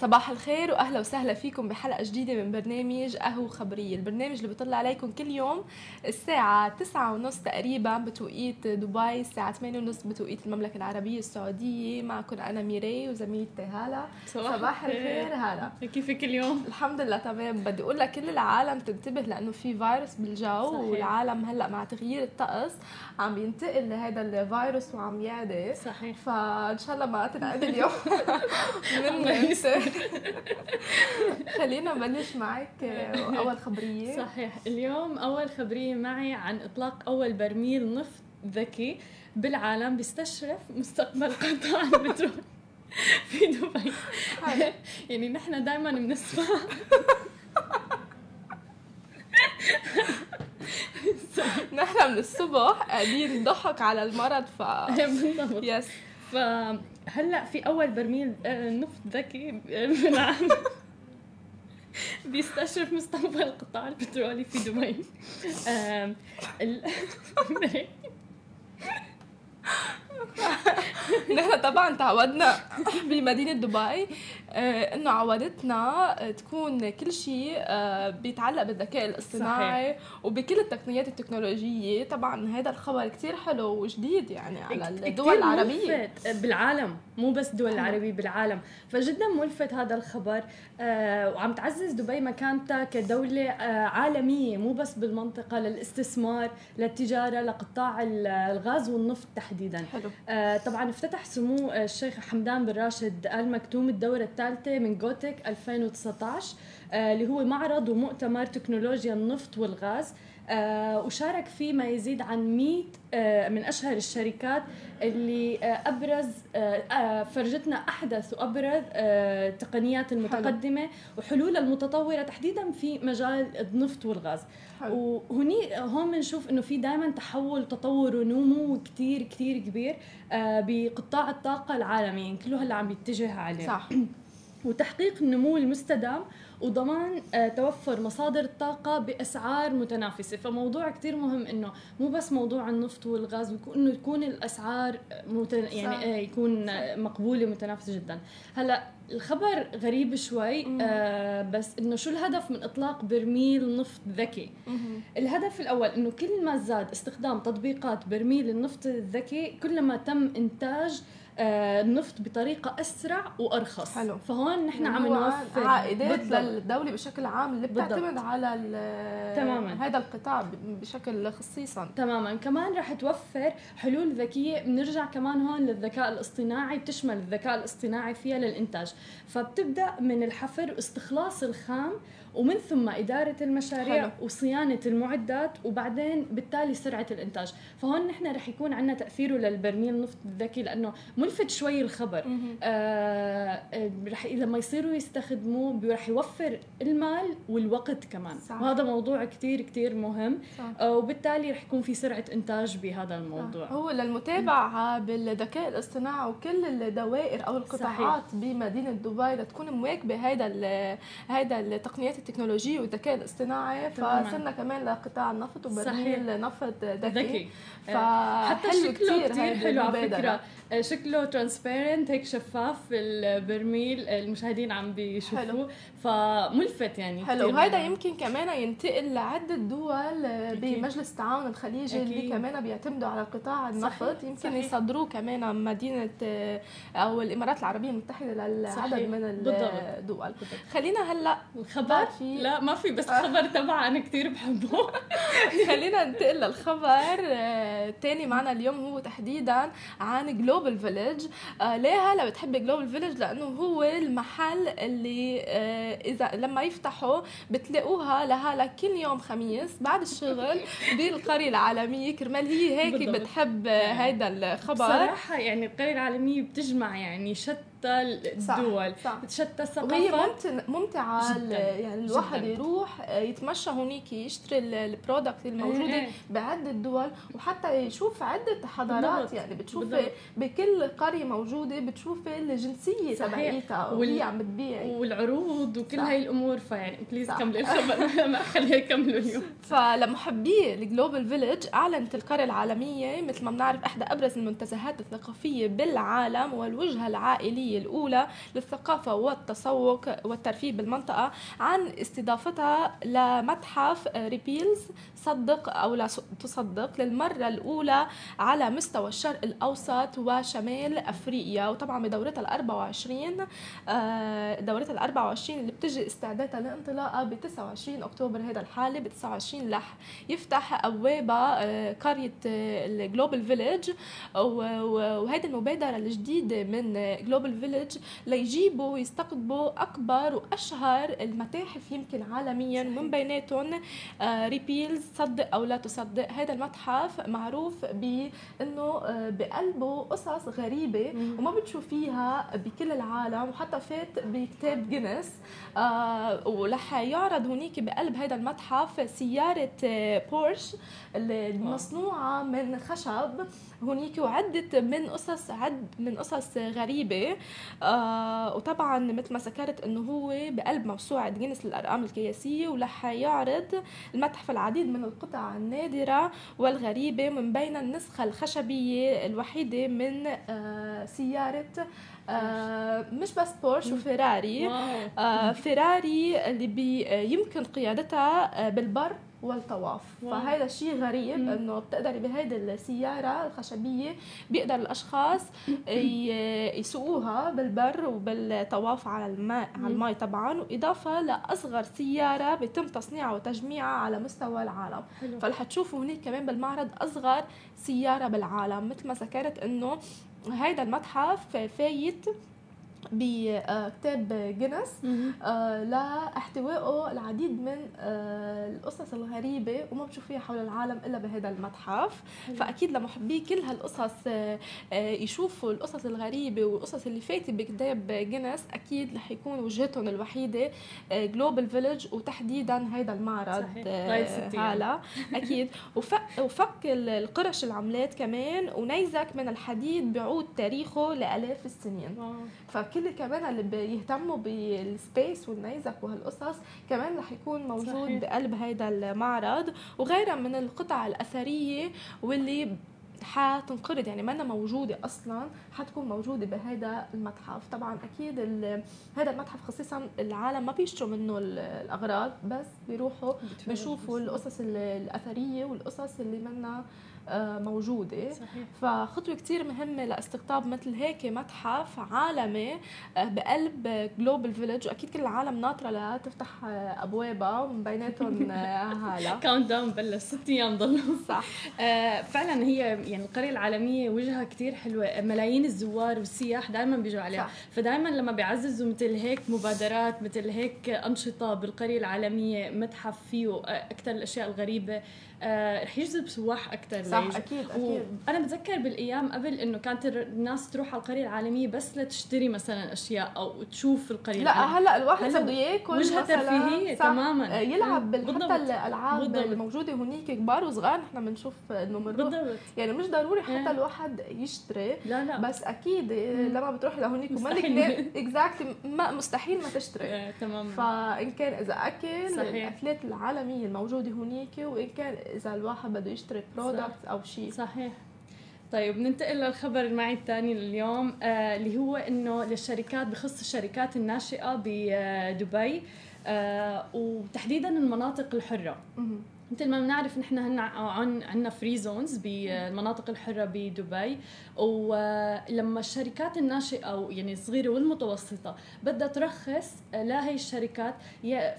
صباح الخير وأهلا وسهلا فيكم بحلقة جديدة من برنامج قهوة خبرية. البرنامج اللي بيطلع عليكم كل يوم الساعة تسعة ونص تقريبا بتوقيت دبي الساعة 8 ونص بتوقيت المملكة العربية السعودية. معكم أنا ميري وزميلتي هالة. صباح, صباح الخير. هالة. كيفك اليوم الحمد لله تمام. بدي أقول لكل العالم تنتبه لأنه في فيروس بالجو صحيح. والعالم هلأ مع تغيير الطقس عم ينتقل لهذا الفيروس وعم يعدي. صحيح. فإن شاء الله ما تنعدي اليوم. من خلينا نبلش معك أول خبرية. صحيح. اليوم أول خبرية معي عن إطلاق أول برميل نفط ذكي بالعالم بيستشرف مستقبل قطاع البترول في دبي. يعني نحن دائما بنسمع. نحن من الصبح قاعدين نضحك على المرض ف يس فهلا في أول برميل آه، نفط ذكي بالعالم بيستشرف مستقبل القطاع البترولي في دبي. نحن طبعا تعودنا بمدينه دبي. آه، إنه عودتنا تكون كل شيء آه، بيتعلق بالذكاء الاصطناعي. وبكل التقنيات التكنولوجية. طبعا هذا الخبر كثير حلو وجديد يعني على الدول العربية. بالعالم. مو بس الدول العربية بالعالم. فجدا ملفت هذا الخبر. آه، وعم تعزز دبي مكانتها كدولة عالمية. مو بس بالمنطقة للاستثمار للتجارة لقطاع الغاز والنفط تحديدا. حلو. طبعا افتتح سمو الشيخ حمدان بن راشد ال مكتوم الدورة الثالثة من جوتك 2019 آه، اللي هو معرض ومؤتمر تكنولوجيا النفط والغاز آه وشارك فيه ما يزيد عن 100 آه من أشهر الشركات اللي آه أبرز آه, آه، فرجتنا أحدث وأبرز آه التقنيات المتقدمة حلو. وحلول المتطورة تحديدا في مجال النفط والغاز حلو. وهني هون بنشوف إنه في دائما تحول وتطور ونمو كثير كثير كبير آه بقطاع الطاقة العالمي يعني كله هلا عم بيتجه عليه صح وتحقيق النمو المستدام وضمان آه، توفر مصادر الطاقة بأسعار متنافسة. فموضوع كتير مهم إنه مو بس موضوع النفط والغاز إنه يكون الأسعار متن... يعني آه، يكون مقبولة متنافسة جدا. هلأ الخبر غريب شوي آه بس إنه شو الهدف من إطلاق برميل نفط ذكي؟ الهدف الأول إنه كل ما زاد استخدام تطبيقات برميل النفط الذكي كلما تم إنتاج آه، النفط بطريقة أسرع وأرخص. حلو. فهون نحن عم نوفر. عائدات للدولة بشكل عام اللي بتعتمد بالضبط. على تماما. هذا القطاع بشكل خصيصا. تماما. كمان رح توفر حلول ذكية. بنرجع كمان هون للذكاء الاصطناعي. بتشمل الذكاء الاصطناعي فيها للإنتاج. فبتبدأ من الحفر واستخلاص الخام ومن ثم إدارة المشاريع حلو. وصيانة المعدات وبعدين بالتالي سرعة الإنتاج فهون نحن رح يكون عندنا تأثيره للبرميل النفط الذكي لأنه ملفت شوي الخبر آه رح لما يصيروا يستخدموه رح يوفر المال والوقت كمان صح. وهذا موضوع كتير كتير مهم صح. آه وبالتالي رح يكون في سرعة إنتاج بهذا الموضوع صح. هو للمتابعة بالذكاء الاصطناعي وكل الدوائر أو القطاعات صحيح. بمدينة دبي لتكون مواكبة هيدا هيدا التقنيات التكنولوجيا والذكاء الاصطناعي فصرنا كمان لقطاع النفط وبرميل نفط ذكي. حتى شكله كتير حلو على فكرة. آه، شكله ترانسبيرنت هيك شفاف البرميل المشاهدين عم بيشوفوه. فملفت يعني حلو. وهذا يمكن كمان ينتقل لعدة دول بمجلس التعاون الخليجي أكيد. اللي كمان بيعتمدوا على قطاع النفط. صحيح. يمكن صحيح. يصدروه كمان مدينة آه، أو الإمارات العربية المتحدة لعدد من الدول. خلينا هلأ الخبر في لا ما في بس الخبر تبع أنا كثير بحبه. خلينا ننتقل للخبر. الثاني آه، معنا اليوم هو تحديدا عن Global Village آه ليه هلا بتحبي Global Village لأنه هو المحل اللي آه إذا لما يفتحوا بتلاقوها لهلا كل يوم خميس بعد الشغل بالقرية العالمية. كرمال هي هيك. بتحب هيدا الخبر. صراحة يعني القرية العالمية بتجمع يعني شتى الدول. صح. شتى الثقافات وهي ممتعة يعني الواحد جداً. يروح آه، يتمشى هونيك يشتري ال product الموجودة إيه. بعدة دول وحتى يشوف عدة حضارات. يعني بتشوفي بكل قرية موجودة بتشوفي الجنسية تبعيتها وهي عم بتبيع. والعروض وكل هاي الأمور. فيعني please كملي الخبر. ما خليها يكملوا اليوم. فلمحبي ال Global Village أعلنت القرية العالمية مثل ما بنعرف إحدى أبرز المنتزهات الثقافية بالعالم والوجهة العائلية. السياحية الأولى للثقافة والتسوق والترفيه بالمنطقة عن استضافتها لمتحف Ripley's صدق أو لا تصدق للمرة الأولى على مستوى الشرق الأوسط وشمال أفريقيا. وطبعا بدورتها ال 24 آه، دورتها ال 24 اللي بتجي استعدادها لانطلاقها ب 29 أكتوبر هذا الحالة ب 29 رح يفتح أبوابها آه، قرية آه، ال Global Village وهيدي المبادرة الجديدة من Global Village ليجيبوا ويستقطبوا أكبر وأشهر المتاحف يمكن عالميا ومن بيناتهم. Ripley's تصدق أو لا تصدق هذا المتحف معروف بانه آه، بقلبه قصص غريبة وما بتشوفيها بكل العالم وحتى فات بكتاب جينيس آه ورح يعرض هنيك بقلب هذا المتحف سيارة آه، بورش المصنوعه من خشب. هنيك وعدة من قصص عد من قصص غريبة. آه وطبعا مثل ما ذكرت إنه هو بقلب موسوعة جينيس للأرقام القياسية ورح يعرض المتحف العديد من القطع النادرة والغريبة من بين النسخة الخشبية الوحيدة من آه سيارة آه مش بس بورش وفيراري. آه فيراري اللي بي يمكن قيادتها آه، بالبر والطواف. فهذا شيء غريب إنه بتقدري بهيدي السيارة الخشبية بيقدر الأشخاص يسوقوها بالبر وبالطواف على الماء على الماء طبعا وإضافة لأصغر سيارة بيتم تصنيعها وتجميعها على مستوى العالم. فرح تشوفوا هناك كمان بالمعرض أصغر سيارة بالعالم مثل ما ذكرت إنه هيدا المتحف فايت بكتاب جينيس آه، لاحتوائه العديد من آه، القصص الغريبة وما بتشوفيها حول العالم إلا بهذا المتحف. فأكيد لمحبي كل هالقصص آه، يشوفوا القصص الغريبة والقصص اللي فاتت بكتاب جينيس أكيد رح يكون وجهتهم الوحيدة Global Village وتحديدا هذا المعرض هلا. أكيد. وفك, وفك القرش العملات كمان ونيزك من الحديد بعود تاريخه لآلاف السنين. فكل كمان اللي بيهتموا بال space والنيزك وهالقصص كمان رح يكون موجود صحيح. بقلب هيدا المعرض. وغيرها من القطع الأثرية واللي حتنقرض يعني ما موجودة أصلا حتكون موجودة بهذا المتحف. طبعا أكيد هذا المتحف خصيصا العالم ما بيشتروا منه الأغراض بس بيروحوا بيشوفوا القصص الأثرية والقصص اللي منها موجودة. صحيح. فخطوة كثير مهمة لاستقطاب مثل هيك متحف عالمي آه، بقلب Global Village وأكيد كل العالم ناطرة لتفتح آه، أبوابها ومن بيناتهم هالا countdown بلش. ست أيام ضلوا. صح. فعلا هي يعني القرية العالمية وجهها كثير حلوة. ملايين الزوار والسياح دائما بيجوا عليها. صح. فدائما لما بيعززوا مثل هيك مبادرات مثل هيك أنشطة بالقرية العالمية متحف فيه أكثر الأشياء الغريبة آه رح يجذب سواح أكثر صح. أكيد أكيد وأنا بتذكر بالأيام قبل إنه كانت الناس تروح على القرية العالمية بس لتشتري مثلا أشياء أو تشوف القرية لا هلأ الواحد بده ياكل وجهة ترفيهية تماما آه، يلعب بالضبط. حتى الألعاب بالضبط. الموجودة هنيك كبار وصغار نحن بنشوف إنه بالضبط يعني مش ضروري حتى آه. الواحد يشتري لا لا بس أكيد لما بتروح لهونيك ومنك exactly ما مستحيل ما تشتري آه، تماما فإن كان إذا أكل. الأكلات العالمية الموجودة هنيك وإن كان إذا الواحد بده يشتري product أو شيء. صحيح. طيب ننتقل للخبر المعي الثاني لليوم آه اللي هو إنه للشركات بخص الشركات الناشئة بدبي آه وتحديدا المناطق الحرة. مثل ما بنعرف نحن هن عن عندنا free zones بالمناطق الحرة بدبي ولما الشركات الناشئة يعني الصغيرة والمتوسطة بدها ترخص لهي الشركات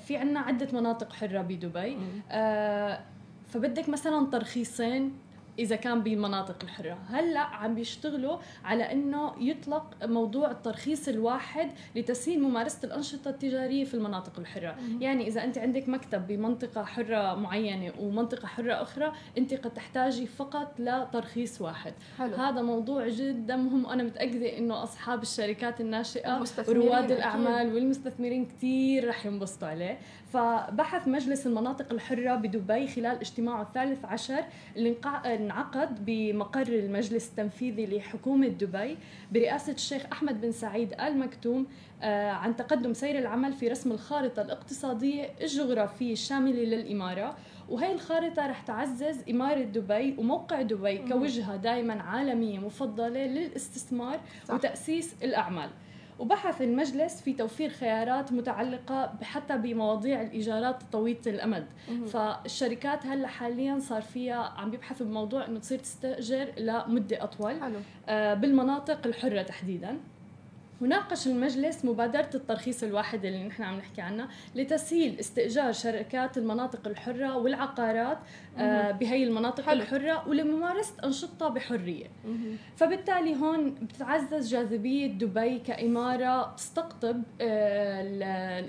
في عندنا عدة مناطق حرة بدبي آه فبدك مثلا ترخيصين إذا كان بالمناطق الحرة. هلأ عم بيشتغلوا على إنه يطلق موضوع الترخيص الواحد لتسهيل ممارسة الأنشطة التجارية في المناطق الحرة. مم. يعني إذا أنت عندك مكتب بمنطقة حرة معينة ومنطقة حرة أخرى أنت قد تحتاجي فقط لترخيص واحد. حلو. هذا موضوع جدا مهم. وأنا متأكدة إنه أصحاب الشركات الناشئة ورواد الأعمال والمستثمرين كثير رح ينبسطوا عليه. فبحث مجلس المناطق الحرة بدبي خلال اجتماعه الثالث عشر اللي انعقد بمقر المجلس التنفيذي لحكومة دبي برئاسة الشيخ أحمد بن سعيد آل مكتوم آه، عن تقدم سير العمل في رسم الخارطة الاقتصادية الجغرافية الشاملة للإمارة. وهي الخارطة رح تعزز إمارة دبي وموقع دبي كوجهة دائما عالمية مفضلة للاستثمار صح. وتأسيس الأعمال. وبحث المجلس في توفير خيارات متعلقة حتى بمواضيع الإيجارات طويلة الأمد. فالشركات هلأ حاليا صار فيها عم بيبحثوا بموضوع إنه تصير تستأجر لمدة أطول حلو. آه، بالمناطق الحرة تحديدا. وناقش المجلس مبادرة الترخيص الواحد اللي نحن عم نحكي عنها لتسهيل استئجار شركات المناطق الحرة والعقارات بهي المناطق حلو. الحرة ولممارسة أنشطة بحرية مهم. فبالتالي هون بتتعزز جاذبية دبي كإمارة تستقطب آه،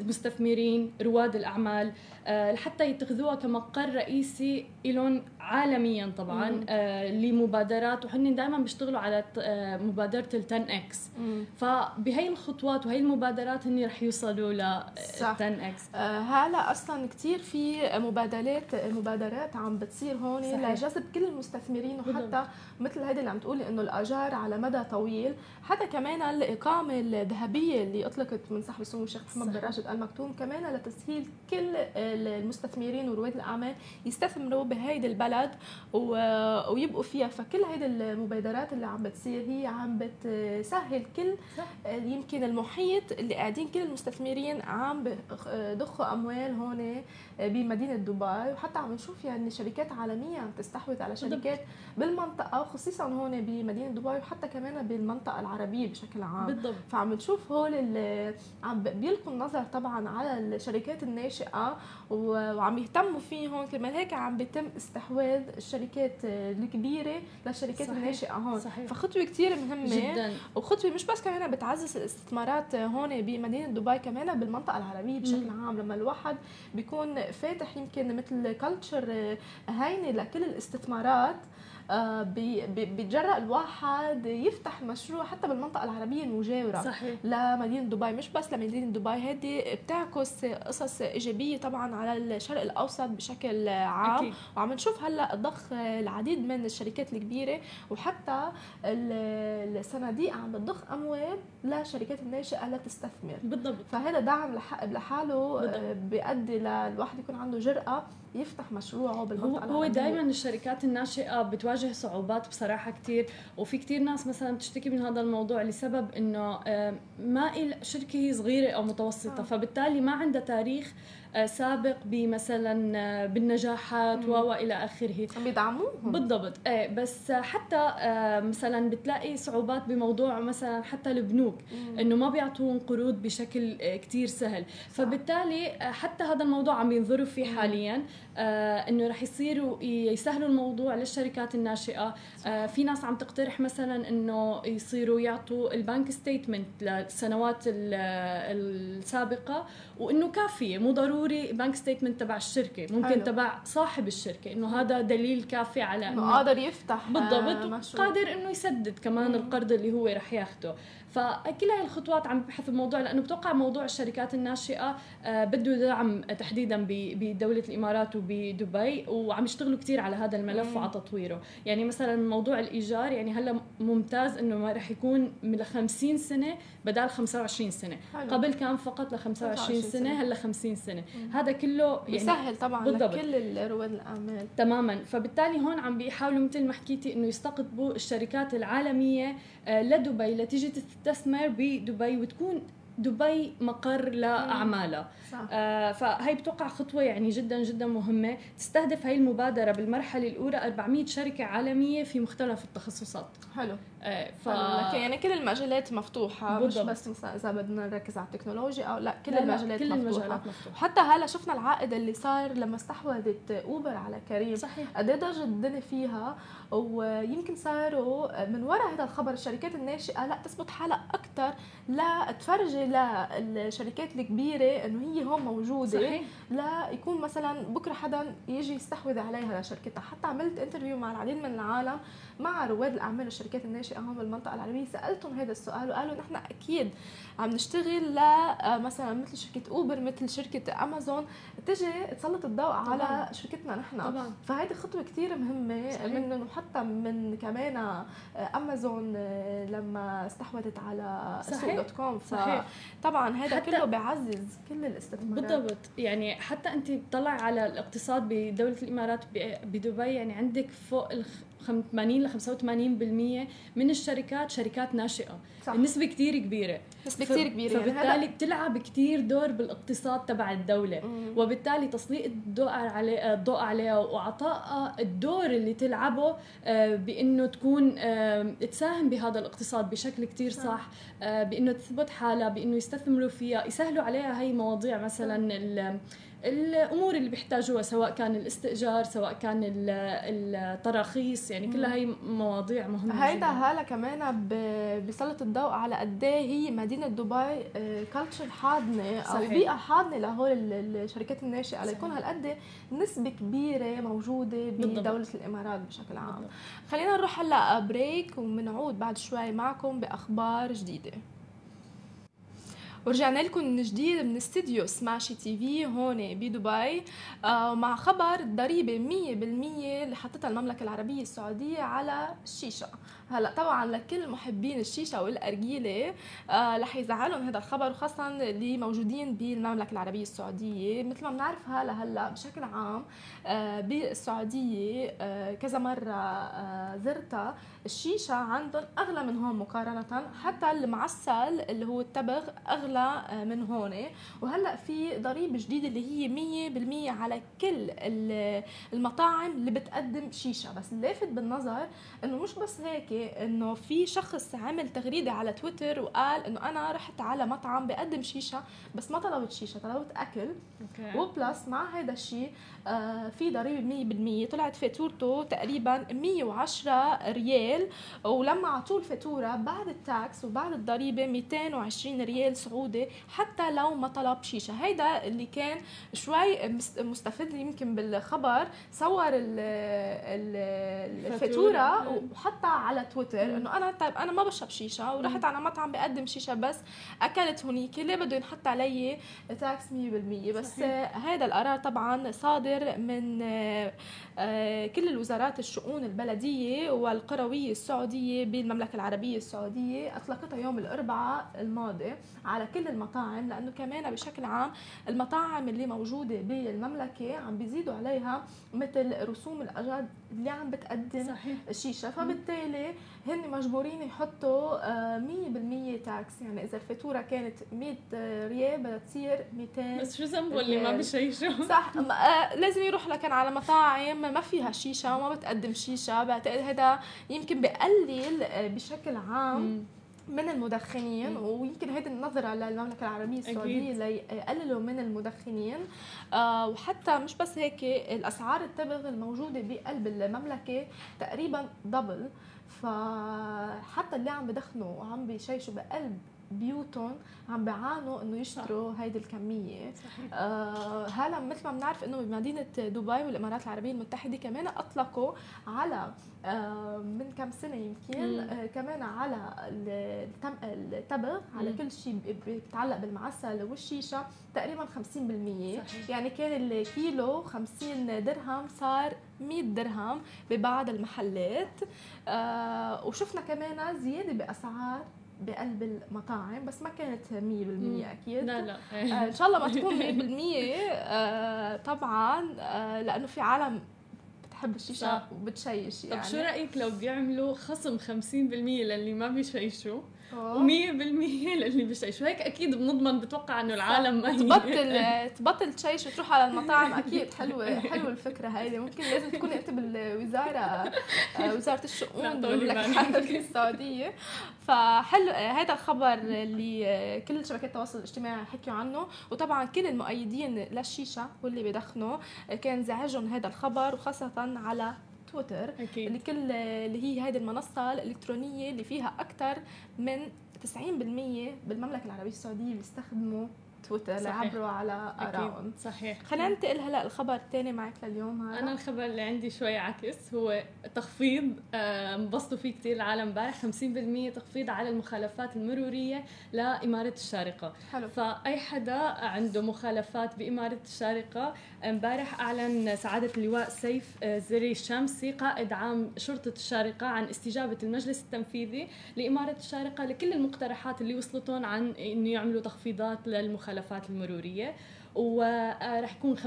المستثمرين رواد الأعمال آه، لحتى يتخذوها كمقر رئيسي لهم عالميا طبعا مم. آه، لمبادرات وهن دائما بيشتغلوا على آه، مبادرة ال 10X مم. فبهي الخطوات وهي المبادرات هن رح يوصلوا ل صح. 10 إكس آه، هلا أصلا كثير في مبادرات مبادرات عم بتصير هون صحيح. لجذب كل المستثمرين وحتى. مثل هيدي اللي عم تقولي إنه الأجار على مدى طويل حتى كمان الإقامة الذهبية اللي أطلقت من صاحب السمو الشيخ محمد بن. راشد ال مكتوم كمان لتسهيل كل المستثمرين ورواد الأعمال يستثمروا بهيدي البلد و- ويبقوا فيها فكل هيدي المبادرات اللي عم بتصير هي عم بتسهل كل صح. يمكن المحيط اللي قاعدين كل المستثمرين عم بضخوا أموال هون بمدينة دبي وحتى عم نشوف يعني شركات عالمية عم تستحوذ على شركات بالمنطقة وخصيصا هون بمدينة دبي وحتى كمان بالمنطقة العربية بشكل عام. بالضبط. فعم نشوف هول عم بيلقوا النظر طبعا على الشركات الناشئة وعم يهتموا فيهم كمان هيك عم بيتم استحواذ الشركات الكبيرة للشركات صحيح. الناشئة هون. صحيح. فخطوة كثير مهمة. جدا. وخطوة مش بس كمان بتعزز الاستثمارات هون بمدينة دبي كمان بالمنطقة العربية بشكل عام. لما الواحد بيكون فاتح يمكن مثل كلتشر هينه لكل الاستثمارات آه، بي- بي- بيتجرأ الواحد يفتح مشروع حتى بالمنطقة العربية المجاورة صحيح. لمدينة دبي. مش بس لمدينة دبي هيدي بتعكس قصص إيجابية طبعا على الشرق الأوسط بشكل عام. أكيد. وعم نشوف هلأ ضخ العديد من الشركات الكبيرة وحتى ال- الصناديق عم بتضخ أموال للشركات الناشئة لتستثمر بالضبط. فهذا دعم لح- لحاله. آه، بيؤدي للواحد يكون عنده جرأة يفتح مشروعه هو بالمنطقة هو العربية. دائما الشركات الناشئة بتواجه صعوبات بصراحة كثير وفي كثير ناس مثلا بتشتكي من هذا الموضوع لسبب إنه ما شركة هي صغيرة أو متوسطة آه. فبالتالي ما عندها تاريخ سابق بمثلا آه، بالنجاحات مم. و إلى آخره. عم بيدعموهم بالضبط. إيه بس حتى آه، مثلا بتلاقي صعوبات بموضوع مثلا حتى البنوك. إنه ما بيعطون قروض بشكل آه، كتير سهل. فبالتالي آه، حتى هذا الموضوع عم ينظروا فيه. حاليا آه، إنه رح يصيروا يسهلوا الموضوع للشركات الناشئة. آه، في ناس عم تقترح مثلا إنه يصيروا يعطوا ال bank statement للسنوات ال- السابقة وإنه كافية مو ضروري bank statement تبع الشركة ممكن حلو. تبع صاحب الشركة إنه هذا دليل كافي على إنه قادر يفتح آه، بالضبط قادر إنه يسدد كمان مم. القرض اللي هو رح ياخده فكل هاي الخطوات عم ببحث الموضوع لأنه بتوقع موضوع الشركات الناشئة آه، بده دعم تحديدا بدولة الإمارات وبدبي وعم يشتغلوا كثير على هذا الملف. وعلى تطويره يعني مثلا موضوع الإيجار يعني هلأ ممتاز إنه ما رح يكون من 50 سنة بدال 25 سنة حلو. قبل كان فقط ل 25 25 سنة سنة. هلأ 50 سنة مم. هذا كله يعني بيسهل طبعا بالضبط. لكل رواد الأعمال تماما فبالتالي هون عم بيحاولوا مثل ما حكيتي إنه يستقطبوا الشركات العالمية آه، لدبي لتيجي تستثمر بدبي وتكون دبي مقر لأعمالها. آه، فهي بتوقع خطوة يعني جدا جدا مهمة. تستهدف هي المبادرة بالمرحلة الأولى 400 شركة عالمية في مختلف التخصصات. حلو. آه، ف ف... يعني كل المجالات مفتوحة بالضبط. مش بس مثلا إذا بدنا نركز على التكنولوجيا أو لا كل لا لا، المجالات كل مفتوحة المجالات مفتوحة. وحتى هلا شفنا العائد اللي صار لما استحوذت أوبر على كريم. صحيح. قد إيه ضجت الدنيا فيها؟ ويمكن صاروا من وراء هذا الخبر الشركات الناشئة لا تثبت حالها أكثر لا تفرجي للشركات الكبيرة إنه هي هون موجودة. صحيح. لا يكون مثلا بكرة حدا يجي يستحوذ عليها لشركتها حتى عملت انترفيو مع العديد من العالم مع رواد الأعمال والشركات الناشئة هون بالمنطقة العربيه سألتهم هذا السؤال وقالوا نحن أكيد عم نشتغل ل آه، مثلا مثل شركة أوبر مثل شركة أمازون تجي تسلط الضوء طبعاً. على شركتنا نحن طبعا فهيدي خطوة كثير مهمة. منهم وحتى من كمان آه، أمازون آه، لما استحوذت على صحيح. سوق دوت كوم. فطبعا هذا كله بيعزز كل الاستثمارات بالضبط يعني حتى أنت بتطلع على الاقتصاد بدولة الإمارات بدبي يعني عندك فوق 80 ل 85% من الشركات شركات ناشئة. صح. النسبة كتير كبيرة. نسبه كثير كبيرة. يعني فبالتالي بتلعب كثير دور بالاقتصاد تبع الدولة. مم. وبالتالي تسليط الضوء عليه الضوء عليها واعطائها الدور اللي تلعبه آه، بإنه تكون تساهم بهذا الاقتصاد بشكل كثير صح. بإنه تثبت حالها بإنه يستثمروا فيها يسهلوا عليها هي مواضيع مثلا الأمور اللي بيحتاجوها سواء كان الاستئجار سواء كان التراخيص يعني كلها هي مواضيع مهمة هيدا هلا كمان بيسلط الضوء على قد إيه هي مدينة دبي كلتشر آه، حاضنة أو بيئة حاضنة لهول الشركات الناشئة ليكون هالقد نسبة كبيرة موجودة بدولة الإمارات بشكل عام. بالضبط. خلينا نروح هلا break وبنعود بعد شوي معكم بأخبار جديدة. ورجعنا لكم من جديد من استديو سماشي TV هون بدبي. آه مع خبر ضريبة 100% اللي حطتها المملكة العربية السعودية على الشيشة. هلا طبعا لكل محبين الشيشة والأرجيلة آه رح يزعلهم هذا الخبر وخاصه اللي موجودين بالمملكة العربية السعودية. مثل ما بنعرف هلا هلا بشكل عام آه بالسعودية كذا مرة زرتها الشيشة عندهم أغلى من هون مقارنة حتى المعسل اللي هو التبغ أغلى آه من هون وهلأ في ضريبة جديدة اللي هي 100% على كل المطاعم اللي بتقدم شيشة. بس اللافت بالنظر إنه مش بس هيك إنه في شخص عمل تغريدة على تويتر وقال إنه أنا رحت على مطعم بقدم شيشة بس ما طلبت شيشة طلبت أكل. okay. و plus مع هذا الشيء آه في ضريبة 100% طلعت فاتورته تقريبا 110 ريال. ولما أعطوه الفاتورة بعد ال tax وبعد الضريبة 220 ريال سعودي حتى لو ما طلب شيشة. هيدا اللي كان شوي مستفز يمكن بالخبر. صور الفاتورة وحطها على تويتر إنه أنا طيب أنا ما بشرب شيشة ورحت على مطعم بقدم شيشة بس أكلت هونيك. ليه بده ينحط علي تاكس 100% بس هذا القرار طبعا صادر من آه، كل الوزارات الشؤون البلدية والقروية السعودية بالمملكة العربية السعودية أطلقتها يوم الأربعاء الماضي على كل المطاعم لأنه كمان بشكل عام المطاعم اللي موجودة بالمملكة عم بيزيدوا عليها مثل رسوم الاجاد اللي عم بتقدم صحيح. الشيشة فبالتالي هن مجبورين يحطوا 100% آه، تاكس يعني إذا الفاتورة كانت 100 ريال بدها تصير 200 بس شو ذنبه اللي ما بيشيشوا صح. آه، لازم يروح لكن على مطاعم ما فيها شيشة وما بتقدم شيشة. بعتقد هذا يمكن بقلل آه، بشكل عام من المدخنين. ويمكن هيدي النظرة للمملكة العربية السعودية ليقللوا من المدخنين. آه وحتى مش بس هيك الأسعار التبغ الموجودة بقلب المملكة تقريبا دبل فحتى اللي عم بدخنوا وعم بيشيشوا بقلب بيوتهم عم بيعانوا إنه يشتروا هيدي الكمية. صحيح. آه هلا مثل ما بنعرف إنه بمدينة دبي والإمارات العربية المتحدة كمان أطلقوا على آه من كم سنة يمكن آه كمان على التبغ على كل شيء بيتعلق بالمعسل والشيشة تقريبا 50% صحيح. يعني كان الكيلو 50 درهم صار 100 درهم ببعض المحلات. آه وشفنا كمان زيادة بأسعار. بقلب المطاعم بس ما كانت 100% أكيد. لا لا. آه إن شاء الله ما تكون 100% آه طبعا آه لأنه في عالم بتحب الشيشة. وبتشيش يعني طب شو رأيك لو بيعملوا خصم 50% للي ما بيشيشوا؟ و100% للي بيشيشوا هيك أكيد بنضمن بتوقع إنه العالم ما تبطل تبطل تشيش وتروح على المطاعم. أكيد حلوة حلوة الفكرة هاي ممكن لازم تكوني أنت بالوزارة آه، وزارة الشؤون بالمملكه السعودية. فحلو هذا الخبر اللي آه، كل شبكات التواصل الاجتماعي حكيوا عنه. وطبعا كل المؤيدين للشيشه واللي بدخنوا آه، كان زعجهم هذا الخبر وخاصة على تويتر أكيد. اللي كل اللي هي هذه المنصة الإلكترونية اللي فيها أكثر من 90% بالمملكة العربية السعودية بيستخدموا تويتر ليعبروا على آرائهم. صحيح. خلينا ننتقل هلا الخبر الثاني معك لليوم هذا. أنا الخبر اللي عندي شوي عكس. هو تخفيض آه، انبسطوا فيه كثير العالم امبارح. 50% تخفيض على المخالفات المرورية لإمارة الشارقة. حلو. فأي حدا عنده مخالفات بإمارة الشارقة امبارح أعلن سعادة اللواء سيف آه، زري الشامسي قائد عام شرطة الشارقة عن استجابة المجلس التنفيذي لإمارة الشارقة لكل المقترحات اللي وصلتهم عن إنه يعملوا تخفيضات للمخالفات. المخالفات المرورية ورح يكون 50%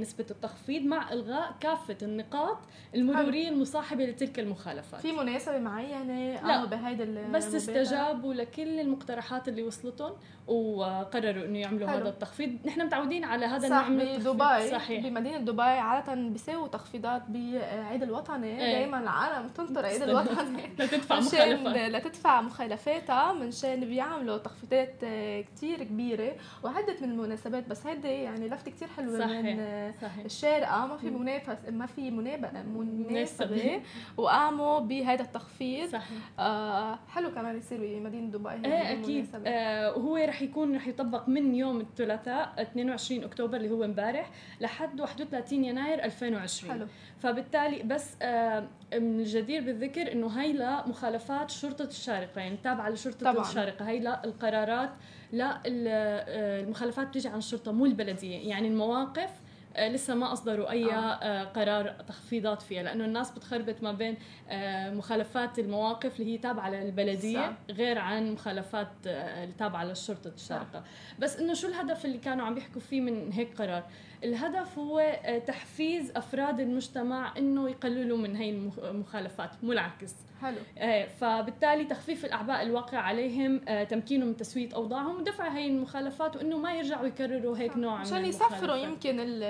نسبة التخفيض مع إلغاء كافة النقاط المرورية المصاحبة لتلك المخالفات في مناسبة معينة لا. قاموا بهيدي بس؟ استجابوا لكل المقترحات اللي وصلتهم وقرروا إنه يعملوا حلو. هذا التخفيض نحن متعودين على هذا النوع من بدبي صحيح بمدينة دبي عادة بيساووا تخفيضات بعيد الوطني إيه. دائما العالم تنطر عيد. الوطني لا تدفع مشان مخالفات لتدفع مخالفاتها منشان بيعملوا تخفيضات آه، كتير كبيرة وعدة من المناسبات بس هيدي يعني لفتة كتير حلوة صحيح. من آه، صحيح الشارقة ما في. منافس ما في مناب- مناسبة مناسبة. وقاموا بهذا التخفيض صحيح آه حلو كمان يصير بمدينة دبي إيه أكيد. آه وهو رح يكون رح يطبق من يوم الثلاثاء 22 أكتوبر اللي هو امبارح لحد 31 يناير 2020 حلو. فبالتالي بس آه من الجدير بالذكر إنه هي لمخالفات شرطة الشارقة يعني تابعة لشرطة طبعاً. الشارقة. هي لا القرارات لا آه، المخالفات بتيجي عن الشرطه مو البلدية. يعني المواقف لسه ما أصدروا أي آه. آه. قرار تخفيضات فيها لأنه الناس بتخربط ما بين آه، مخالفات المواقف اللي هي تابعة للبلدية صح. غير عن مخالفات آه، التابعه للشرطة الشارقة بس إنه شو الهدف اللي كانوا عم بيحكوا فيه من هيك قرار الهدف هو آه، تحفيز أفراد المجتمع إنه يقللوا من هي المخ- المخالفات مو العكس. حلو. آه، فبالتالي تخفيف الأعباء الواقع عليهم آه، تمكينهم من تسوية أوضاعهم ودفع هي المخالفات وإنه ما يرجعوا يكرروا هيك نوع عشان من يسفروا المخالفات. يمكن ال-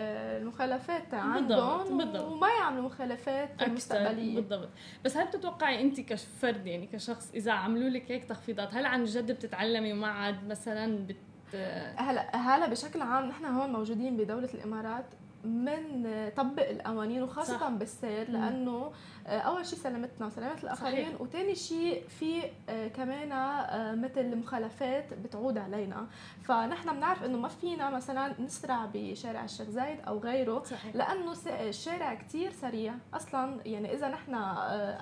المخالفات عندهم بالضبط. وما يعملوا مخالفات مستقبلية. بالضبط. بس هل بتتوقعي انت كفرد يعني كشخص إذا عملوا لك هيك تخفيضات هل عن جد بتتعلمي وما عاد مثلا بت هلا هلا بشكل عام نحن هون موجودين بدولة الإمارات من طبق القوانين وخاصة صح. بالسير. لأنه آه، أول شيء سلامتنا وسلامة الآخرين. صحيح. وتاني شيء في آه، كمان آه، مثل مخالفات بتعود علينا. فنحن بنعرف إنه ما فينا مثلا نسرع بشارع الشيخ زايد أو غيره صحيح. لأنه الشارع كتير سريع. أصلا يعني إذا نحن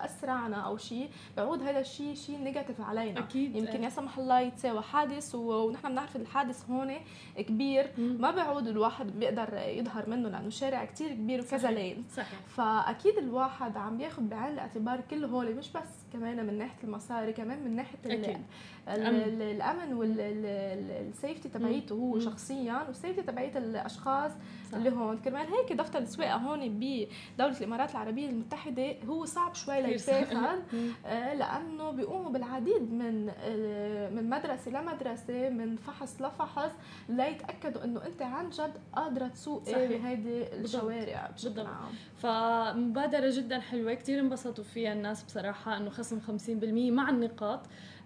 أسرعنا أو شيء بيعود هذا الشيء شيء نيجاتيف علينا. أكيد. يمكن. يا سمح الله يتساوى حادث ونحن بنعرف الحادث هون كبير. مم. ما بيعود الواحد بيقدر يظهر منه لأنه الشارع كتير كبير وكذا. لين صحيح. فأكيد الواحد عم ياخذ بعين الاعتبار كل هول مش بس كمان من ناحية المصاري كمان من ناحية أكيد. ال- الأمن. ال- الامن والسيفتي تبعيته هو. شخصيا والسيفتي تبعيت الأشخاص صح. اللي هون كرمال هيك دفتر السواقة هون بدوله الإمارات العربية المتحدة هو صعب شوي. ليتاخذ. آه، لأنه بيقوموا بالعديد من آه، من مدرسة لمدرسة من فحص لفحص ليتأكدوا إنه أنت عن جد قادرة تسوقي صحيح. بهيدي الشوارع بالضبط. عام فمبادرة جدا حلوة كتير انبسطوا فيها الناس بصراحة إنه خصم 50% مع النقاط.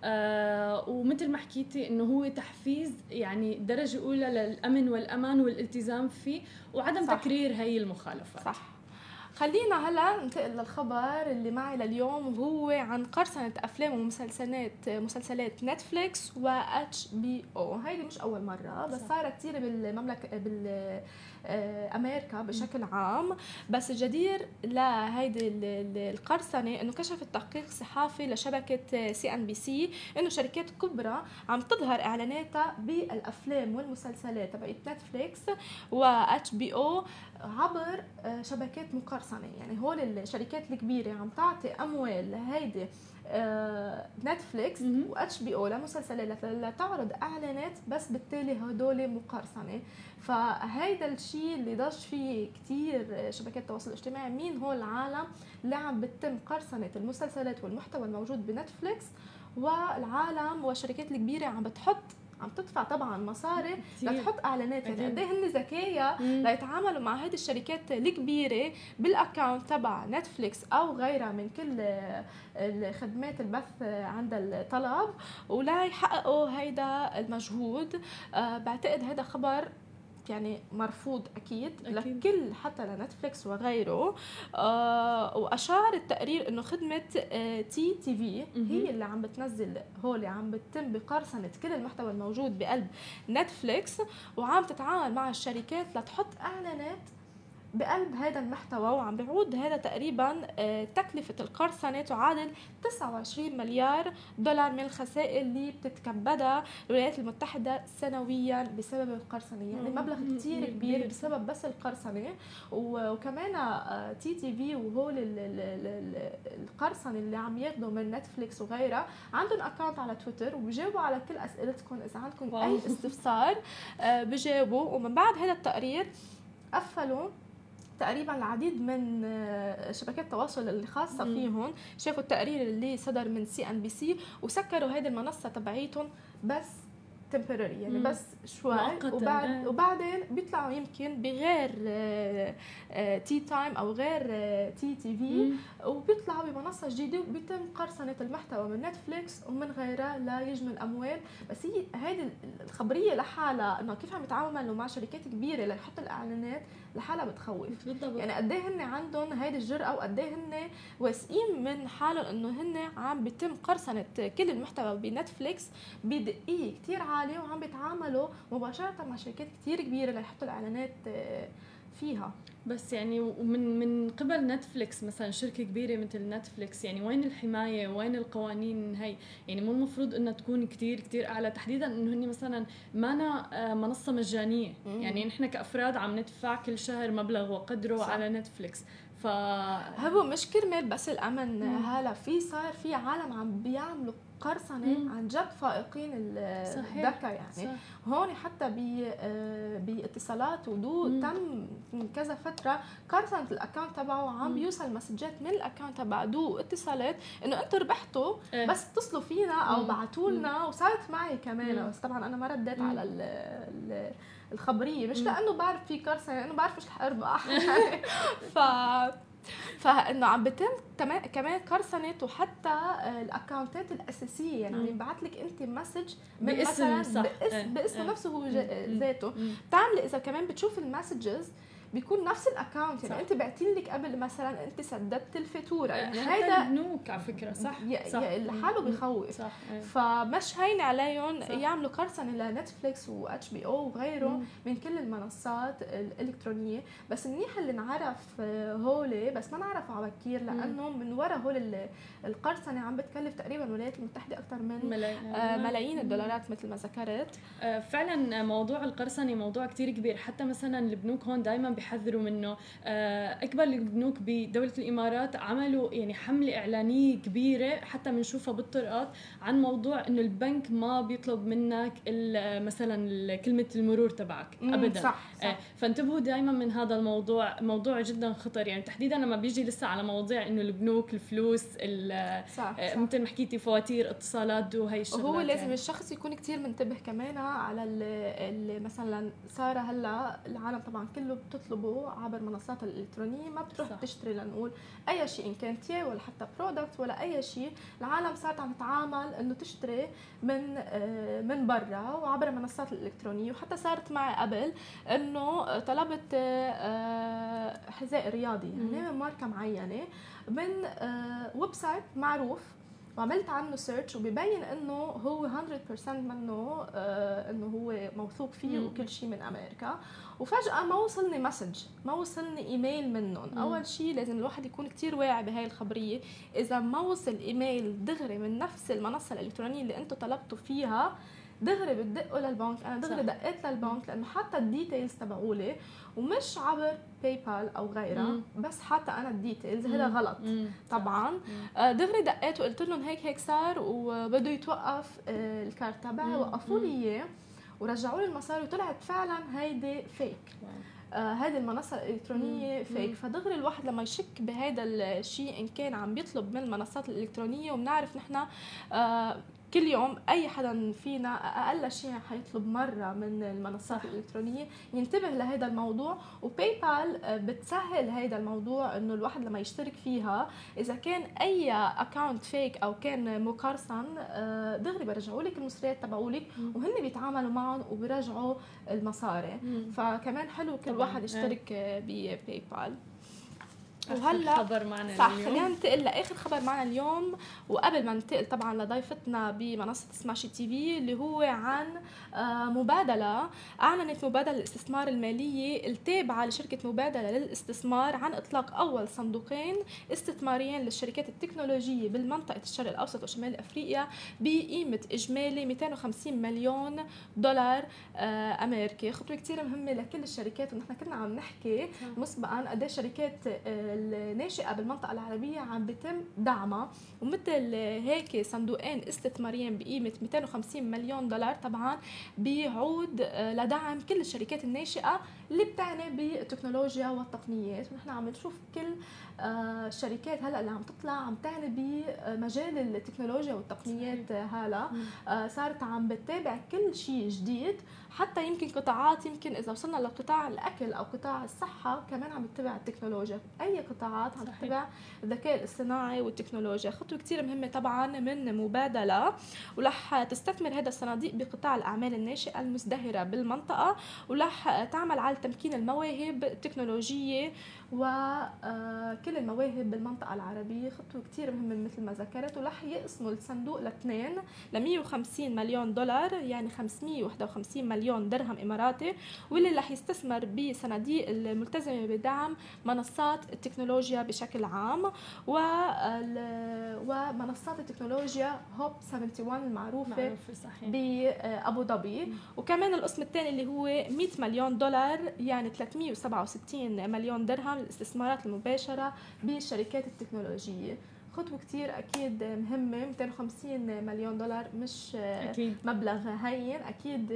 آه ومثل ما حكيتي إنه هو تحفيز يعني درجة أولى للأمن والأمان والالتزام فيه وعدم صح. تكرير هي المخالفات. صح. خلينا هلا ننتقل للخبر اللي معي لليوم. وهو عن قرصنة أفلام ومسلسلات مسلسلات Netflix و HBO هيدي مش أول مرة بس. صارت كثير بالمملكه بال أمريكا بشكل عام. بس الجدير لهيدي ال- ال- القرصنة إنه كشف التحقيق الصحافي لشبكة CNBC إنه شركات كبرى عم تظهر إعلاناتها بالأفلام والمسلسلات تبعت Netflix و HBO عبر آه، شبكات مقرصنة. يعني هول الشركات الكبيرة عم تعطي أموال لهيدي آه، Netflix. و HBO لمسلسلات لتعرض إعلانات بس بالتالي هدول مقرصنة. فهيدا الشيء اللي ضج فيه كتير شبكات التواصل الاجتماعي. مين هول العالم اللي عم بتم قرصنة المسلسلات والمحتوى الموجود بنتفليكس؟ والعالم والشركات الكبيرة عم بتحط عم تدفع طبعا مصاري. لتحط إعلانات يعني. قد إيه هن ذكية مم. ليتعاملوا مع هيدي الشركات الكبيرة بال account تبع نتفليكس أو غيرها من كل الخدمات البث عند الطلب ولا يحققوا هيدا المجهود آه، بعتقد هذا خبر يعني مرفوض أكيد, أكيد. لكل حتى لنتفليكس وغيره آه وأشار التقرير إنه خدمة آه TTV. هي اللي عم بتنزل هول عم بتتم بقرصنة كل المحتوى الموجود بقلب نتفليكس وعم تتعامل مع الشركات لتحط إعلانات بقلب هذا المحتوى وعم بيعود هذا تقريبا آه، تكلفة القرصنة تعادل 29 مليار دولار من الخسائر اللي بتتكبدها الولايات المتحدة سنويا بسبب القرصنة يعني مبلغ كتير كبير بسبب بس القرصنة وكمان TTV وهول القرصنة اللي عم ياخذوا من نتفليكس وغيرها عندهم account على تويتر وبجاوبوا على كل أسئلتكم إذا عندكم أي استفسار آه، بجاوبوا. ومن بعد هذا التقرير قفلوا. تقريبا العديد من آه، شبكات التواصل اللي خاصة فيهم شافوا التقرير اللي صدر من CNBC وسكروا هذه المنصة تبعيتهم بس temporary يعني بس شوي. وبعد آه. وبعدين بيطلعوا يمكن بغير تي تايم أو غير TTV وبيطلعوا بمنصة جديدة وبيتم قرصنة المحتوى من نتفليكس ومن غيرها لا يجنوا الاموال بس هي هيدي الخبرية لحالها إنه كيف عم يتعاملوا مع شركات كبيرة ليحطوا الإعلانات لحالها بتخوف بالضبط. يعني قد إيه هن عندهم هيدي الجرأة وقد إيه هن واثقين من حالهم انه هن عم بيتم قرصنة كل المحتوى بنتفليكس بدقة كثير عالية وعم بيتعاملوا مباشره مع شركات كثير كبيرة ليحطوا الإعلانات آه، فيها. بس يعني ومن من قبل نتفليكس مثلا شركة كبيرة مثل نتفليكس يعني وين الحماية؟ وين القوانين؟ هي يعني مو المفروض إنها تكون كتير كتير أعلى. تحديدا إنه هن مثلا مانا آه، منصة مجانية. يعني نحن كأفراد عم ندفع كل شهر مبلغ وقدره صح. على نتفليكس ف هو مش كرمال بس الأمن. هلا في صار في عالم عم بيعملوا قرصنة عن جد فائقين الذكاء يعني. صح. هون حتى آه، بإتصالات و du تم من كذا فترة قرصنة ال account تبعه عم بيوصل مسجات من ال account تبع du اتصالات إنه أنتم ربحتوا إيه. بس اتصلوا فينا أو بعثوا لنا وصارت معي كمان. بس طبعا أنا ما رديت على ال الخبرية مش لأنه بعرف في كارثة لأنه بعرف مش رح اربح ف فإنه عم بتم كمان قرصنه وحتى آه، الاكونتات الأساسية. يعني عم ينبعث لك أنت message باسم صح. باسم, إيه، باسمه إيه. نفسه هو ذاته. بتعملي إذا كمان بتشوف ال messages بيكون نفس ال account يعني. أنت بعتي لك قبل مثلا أنت سددت الفاتورة يعني هيدا البنوك على فكرة صح صح. لحاله بيخوف صح إيه. فمش هين عليهم يعملوا قرصنه لنتفليكس و HBO وغيره من كل المنصات الإلكترونية. بس منيح اللي نعرف هولي بس ما نعرف على بكير لأنه من وراء هول القرصنة عم بتكلف تقريبا الولايات المتحدة أكثر من ملايين, آه ملايين الدولارات مثل ما ذكرت. آه فعلا موضوع القرصنة موضوع كثير كبير. حتى مثلا البنوك هون دائما بيحذروا منه آه، اكبر البنوك بدولة الإمارات عملوا يعني حملة إعلانية كبيرة حتى بنشوفها بالطرقات عن موضوع إنه البنك ما بيطلب منك مثلا كلمة المرور تبعك ابدا صح, صح. آه، فانتبهوا دائما من هذا الموضوع موضوع جدا خطر يعني تحديدا لما بيجي لسه على مواضيع إنه البنوك الفلوس صح, آه، صح. مثل ما حكيتي فواتير اتصالات وهي الشغلات وهو لازم يعني. الشخص يكون كثير منتبه كمان على اللي مثلا صار هلأ العالم طبعا كله بتطلب تطلبه عبر منصات الإلكترونية ما بتروح صح. تشتري لنقول أي شيء إن كان تي ولا حتى product ولا أي شيء. العالم صارت عم تتعامل إنه تشتري من آه، من برا وعبر المنصات الإلكترونية. وحتى صارت معي قبل إنه طلبت آه، حذاء رياضي. يعني من ماركة معينة من ويب آه، site معروف وعملت عنه search وبيبين إنه هو 100% منه آه إنه هو موثوق فيه وكل شيء من أمريكا. وفجأة ما وصلني message ما وصلني ايميل منهم. أول شيء لازم الواحد يكون كتير واعي بهاي الخبرية. إذا ما وصل ايميل دغري من نفس المنصة الإلكترونية اللي أنتم طلبتوا فيها دغري بتدقوا للبنك. أنا دغري دقيت للبنك لأنه حتى ال details تبعولي ومش عبر PayPal أو غيرها بس حتى أنا ال details هذا غلط. طبعا. آه، دغري دقيت وقلت لهم هيك هيك صار وبده يتوقف آه، ال card تبعي وقفوا لي إياه ورجعوا لي المصاري وطلعت فعلا هيدي fake آه هذه المنصة الإلكترونية fake فدغري الواحد لما يشك بهذا الشيء إن كان عم بيطلب من المنصات الإلكترونية وبنعرف نحن آه كل يوم أي حدا فينا أقل شيء حيطلب مرة من المنصات الإلكترونية ينتبه لهذا الموضوع و PayPal بتسهل هذا الموضوع إنه الواحد لما يشترك فيها إذا كان أي account fake أو كان مقرصن آه، دغري بيرجعوا لك المصريات تبعولك وهن بيتعاملوا معهم وبيرجعوا المصاري. فكمان حلو كل واحد يشترك ب PayPal وهلأ خبر معنا صح خلينا ننتقل لآخر خبر معنا اليوم. وقبل ما ننتقل طبعا لضيفتنا بمنصة سماشي تي في اللي هو عن آه، مبادلة أعلنت مبادلة الاستثمار المالية التابعة لشركة مبادلة للاستثمار عن إطلاق أول صندوقين استثماريين للشركات التكنولوجية بالمنطقة الشرق الأوسط وشمال أفريقيا بقيمة إجمالي 250 مليون دولار آه، أمريكي. خطوة كثير مهمة لكل الشركات ونحن كنا عم نحكي مسبقا قد الشركات آه، الناشئة بالمنطقة العربية عم بيتم دعمها. ومثل هيك صندوقين استثماريين بقيمة 250 مليون دولار طبعا بيعود آه، لدعم كل الشركات الناشئة اللي بتعني بالتكنولوجيا والتقنيات. ونحن عم نشوف كل الشركات هلأ اللي عم تطلع عم تعني بمجال التكنولوجيا والتقنيات هلأ. صارت عم بتتابع كل شيء جديد. حتى يمكن قطاعات يمكن إذا وصلنا لقطاع الأكل أو قطاع الصحة كمان عم تتبع التكنولوجيا. أي قطاعات عم تتبع الذكاء الاصطناعي والتكنولوجيا. خطوة كثير مهمة طبعا من مبادلة ورح تستثمر هذا الصناديق بقطاع الأعمال الناشئة المزدهرة بالمنطقة ورح تعمل على تمكين المواهب التكنولوجية وكل آه، المواهب بالمنطقة العربية خطوة كتير مهمة مثل ما ذكرت ورح يقسموا الصندوق لاثنين ل 150 مليون دولار يعني 551 مليون درهم إماراتي واللي رح يستثمر بصناديق الملتزمة بدعم منصات التكنولوجيا بشكل عام ومنصات التكنولوجيا هوب 71 المعروفة بأبو ظبي. وكمان القسم الثاني اللي هو 100 مليون دولار يعني 367 مليون درهم الاستثمارات المباشرة بالشركات التكنولوجية خطوة كتير أكيد مهمة 250 مليون دولار مش أكيد. مبلغ هين أكيد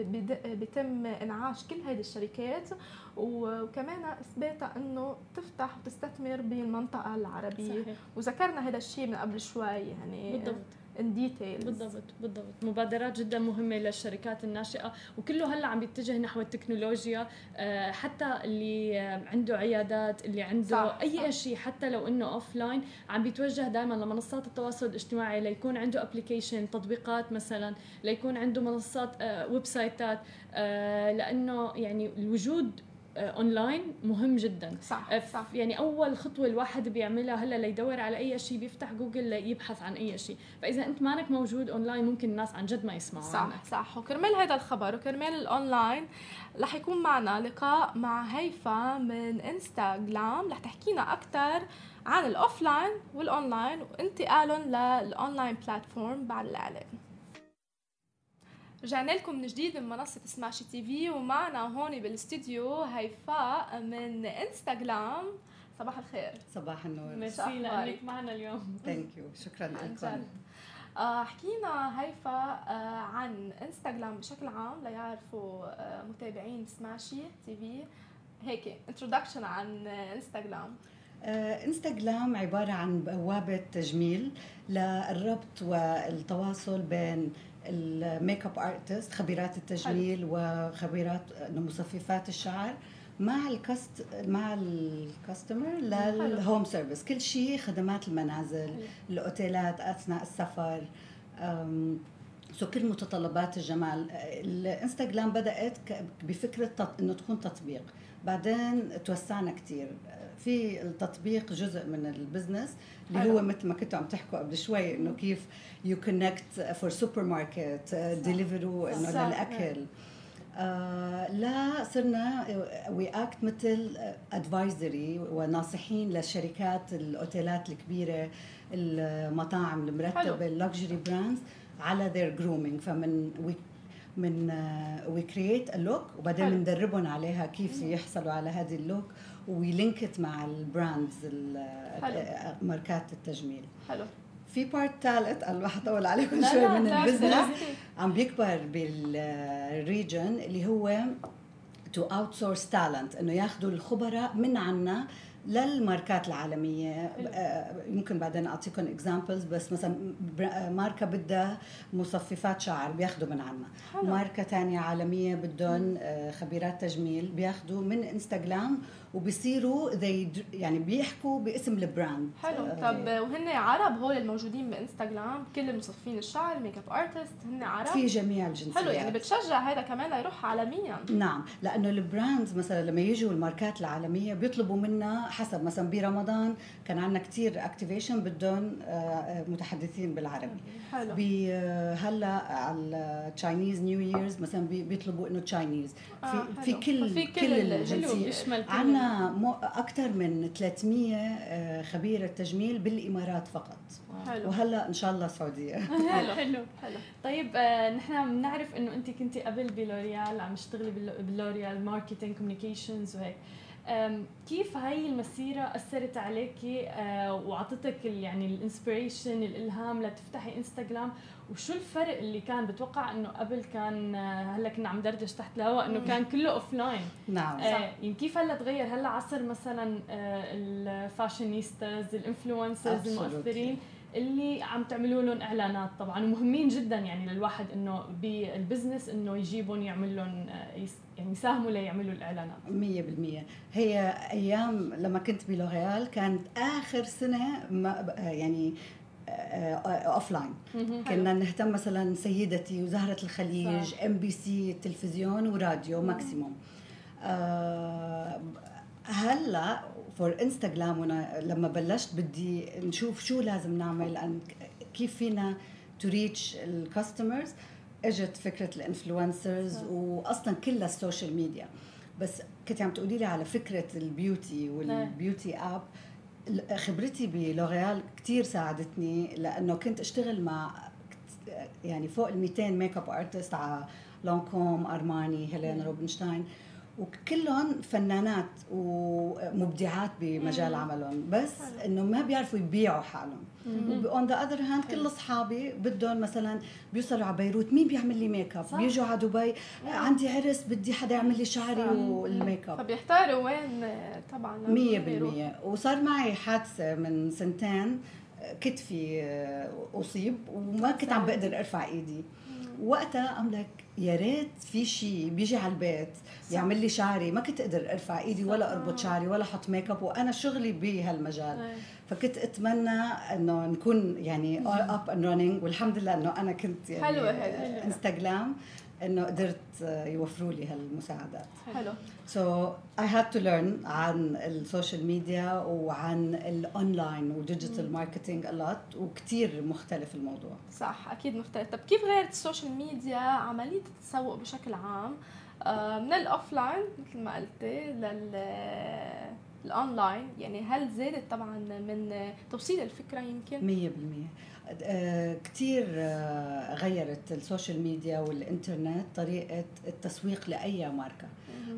بيتم إنعاش كل هذه الشركات وكمان إثباتها أنه تفتح وتستثمر بالمنطقة العربية صحيح. وذكرنا هذا الشيء من قبل شوي يعني بالضبط ان ديتيلز بالضبط بالضبط. مبادرات جدا مهمة للشركات الناشئة وكله هلأ عم بيتجه نحو التكنولوجيا آه، حتى اللي عنده عيادات اللي عنده صح أي شيء حتى لو إنه offline عم بيتوجه دائما لمنصات التواصل الاجتماعي ليكون عنده application تطبيقات مثلا ليكون عنده منصات ويب آه، سايتات آه، لأنه يعني الوجود اونلاين آه، مهم جدا. صح, آه، صح. يعني أول خطوة الواحد بيعملها هلا ليدور على أي شيء بيفتح جوجل ليبحث عن أي شيء. فإذا أنت مانك موجود اونلاين ممكن الناس عن جد ما يسمعوا صح عنك. صح. وكرمال هذا الخبر وكرمال الاونلاين رح يكون معنا لقاء مع هيفا من InstaGlam رح تحكينا أكثر عن ال offline وال online وانتقالهم لل online platform بعد الإعلان. رجعنا لكم من جديد من منصة Smashi TV ومعنا هون بالاستديو هيفاء من InstaGlam. صباح الخير. صباح النور. ميرسي لأنك معنا اليوم. thank you شكرا لكم. آه، حكينا هيفا آه، عن InstaGlam بشكل عام ليعرفوا آه، متابعين Smashi TV. هيك introduction عن InstaGlam. InstaGlam عبارة عن بوابة تجميل للربط والتواصل بين ال makeup artist خبيرات التجميل وخبيرات مصففات الشعر مع ال cust مع ال customer لل home service كل شيء خدمات المنازل الأوتيلات أثناء السفر so كل متطلبات الجمال ال InstaGlam بدأت بفكرة إنه تكون تطبيق. بعدين توسعنا كثير في التطبيق جزء من ال business اللي هو مثل ما كنتوا عم تحكوا قبل شوي إنه كيف you connect for supermarket Deliveroo إنه للأكل. آه لا صرنا we act مثل advisory وناصحين للشركات الأوتيلات الكبيرة المطاعم المرتبة ال luxury brands على their grooming ف من we من we create a look وبعدين بندربهم عليها كيف يحصلوا على هذه ال look. و we linked مع ال brands ماركات التجميل. حلو. في part ثالث الله حطول عليكم شوي من ال business. عم بيكبر بال region اللي هو to outsource talent إنه ياخذوا الخبراء من عنا للماركات العالمية. آه، يمكن بعدين أعطيكم examples بس مثلا آه، ماركة بدها مصففات شعر بياخذوا من عنا. حلو. ماركة ثانية عالمية بدهم آه، خبيرات تجميل بياخذوا من InstaGlam وبصيروا يعني بيحكوا باسم ال brand. حلو. آه طب وهن عرب هول الموجودين ب InstaGlam كل مصفين الشعر makeup artist هن عرب؟ في جميع الجنسيات. حلو يعني بتشجع هذا كمان ليروح عالميا. نعم لأنه ال brands مثلا لما يجوا الماركات العالمية بيطلبوا منا حسب مثلا برمضان كان عندنا كتير activation بدهم آه، متحدثين بالعربي. حلو. آه، هلأ على ال Chinese New Years مثلا بي- بيطلبوا إنه Chinese آه، في في حلو. كل ففي كل كل ال- الجنسيات. عندنا مو أكثر من 300 آه، خبيره تجميل بالإمارات فقط. حلو. وهلا إن شاء الله السعودية. حلو. حلو. حلو. طيب آه نحن بنعرف إنه أنت كنتي قبل ب L'Oréal عم تشتغلي ب L'Oréal marketing communications وهيك. كيف هاي المسيرة أثرت عليكي آه وعطتك يعني ال inspiration الإلهام لتفتحي InstaGlam وشو الفرق اللي كان؟ بتوقع إنه قبل كان آه، هلأ كنا عم دردش تحت الهواء إنه كان كله offline نعم. آه يعني كيف هلأ تغير؟ هلأ عصر مثلا ال fashionistas ال influencers. المؤثرين؟ اللي عم تعملوا لهم إعلانات طبعا ومهمين جدا يعني للواحد إنه بال business إنه يجيبهم يعمل لهم آه، يعني يساهموا ليعملوا الإعلانات. مية بالمية. هي أيام لما كنت ب L'Oréal كانت آخر سنة ما يعني offline كنا نهتم مثلا سيدتي وزهرة الخليج. MBC تلفزيون وراديو maximum آه هلا for InstaGlam لما بلشت بدي نشوف شو لازم نعمل كيف فينا to reach ال customers إجت فكرة ال influencers. واصلا كلها ال social media. بس كنت عم تقولي لي على فكرة ال beauty وال beauty up خبرتي ب L'Oréal كثير ساعدتني لأنه كنت أشتغل مع يعني فوق ال 200 makeup artist على Lancôme Armani Helena Rubinstein. وكلهم فنانات ومبدعات بمجال. عملهم بس. إنه ما بيعرفوا يبيعوا حالهم on the other hand كل. أصحابي بدهم مثلا بيوصلوا على بيروت مين بيعمل لي ميك اب. بيجوا على دبي عندي عرس بدي حدا يعمل لي شعري. والميك اب فبيحتاروا وين طبعا لما مية يغيروا. بالمية وصار معي حادثة من سنتين كتفي آه، أصيب وما كنت عم بقدر أرفع إيدي وقتها أم لك يا ريت في شيء بيجي على البيت يعمل لي شعري. ما كنت أقدر أرفع إيدي ولا أربط شعري ولا أحط ميك اب وأنا شغلي بهالمجال. فكنت أتمنى إنه نكون يعني up and running والحمد لله إنه أنا كنت يعني حلوة هيك. InstaGlam إنه قدرت يوفروا لي هالمساعدات. حلو. so I had to learn عن ال social media وعن ال online وال digital marketing a lot وكثير مختلف الموضوع. صح أكيد مختلف. طب كيف غيرت ال social media؟ عملية التسوق بشكل عام. آه، من ال offline مثل ما قلتي لل الأونلاين يعني هل زادت طبعا من توصيل الفكرة يمكن؟ 100% كثير آه، غيرت ال social media والإنترنت طريقة التسويق لأي ماركة.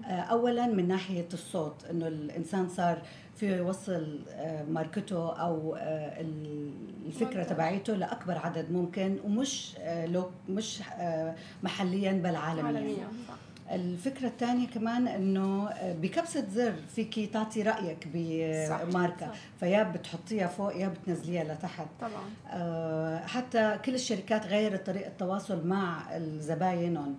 آه، أولا من ناحية الصوت أنه الإنسان صار في يوصل آه، ماركته أو الفكرة تبعيته لأكبر عدد ممكن ومش لو مش محليا بل عالميا, عالميا. صح الفكرة الثانية كمان إنه بكبسة زر فيكي تعطي بماركة صح. فيا بتحطيها فوق يا بتنزليها لتحت. طبعا. آه، حتى كل الشركات غيرت طريقة التواصل مع زباينهم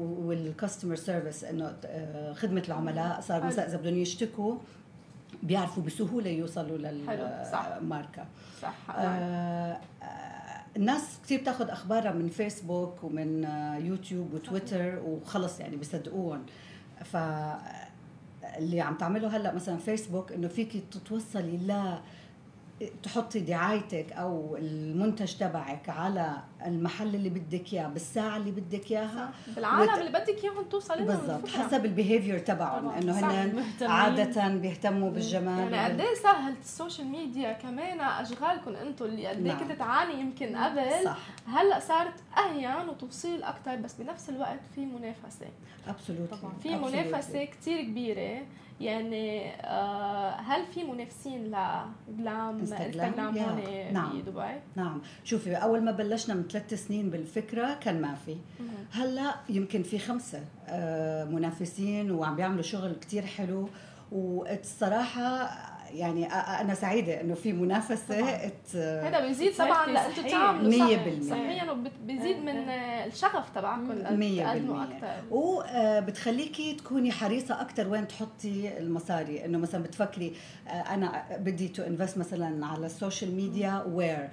والكاستمر سيرفيس إنه آه، خدمة العملاء صار. مثلا إذا بدهم يشتكوا بيعرفوا بسهولة يوصلوا حلو، صح. صح. آه، آه، الناس كثير بتاخذ أخبارها من فيسبوك ومن آه، يوتيوب وتويتر وخلص يعني بيصدقوهم ف اللي عم تعمله هلأ مثلا فيسبوك إنه فيكي تتوصلي تحطي دعايتك أو المنتج تبعك على المحل اللي بدك إياه بالساعة اللي بدك إياها بالعالم وت- اللي بدك إياهم توصل لهم بالضبط الفكرة. حسب ال behavior تبعهم. إنه. هن. عادة بيهتموا بالجمال يعني قد إيه سهلت ال social media كمان أشغالكم أنتم اللي قد إيه نعم. كنت تعاني يمكن قبل صح هلأ صارت أهين وتوصيل أكثر بس بنفس الوقت في منافسة absolutely طبعاً. في منافسة كثير كبيرة يعني آه هل في منافسين لجلام؟ انستغرام هون نعم. بدبي؟ نعم شوفي أول ما بلشنا من ثلاث سنين بالفكرة كان ما في هلأ يمكن في خمسة آه، منافسين وعم بيعملوا شغل كتير حلو والصراحة يعني أنا سعيدة إنه في منافسة. ات- هذا بيزيد طبعا لانتم صحية. تعملوا مية صح بالمية. صحيا وبيزيد إيه، من إيه. آه، الشغف تبعكم مية تقدموا. أكثر وبتخليكي تكوني حريصة أكثر وين تحطي المصاري إنه مثلا بتفكري آه، أنا بدي to invest مثلا على ال social media where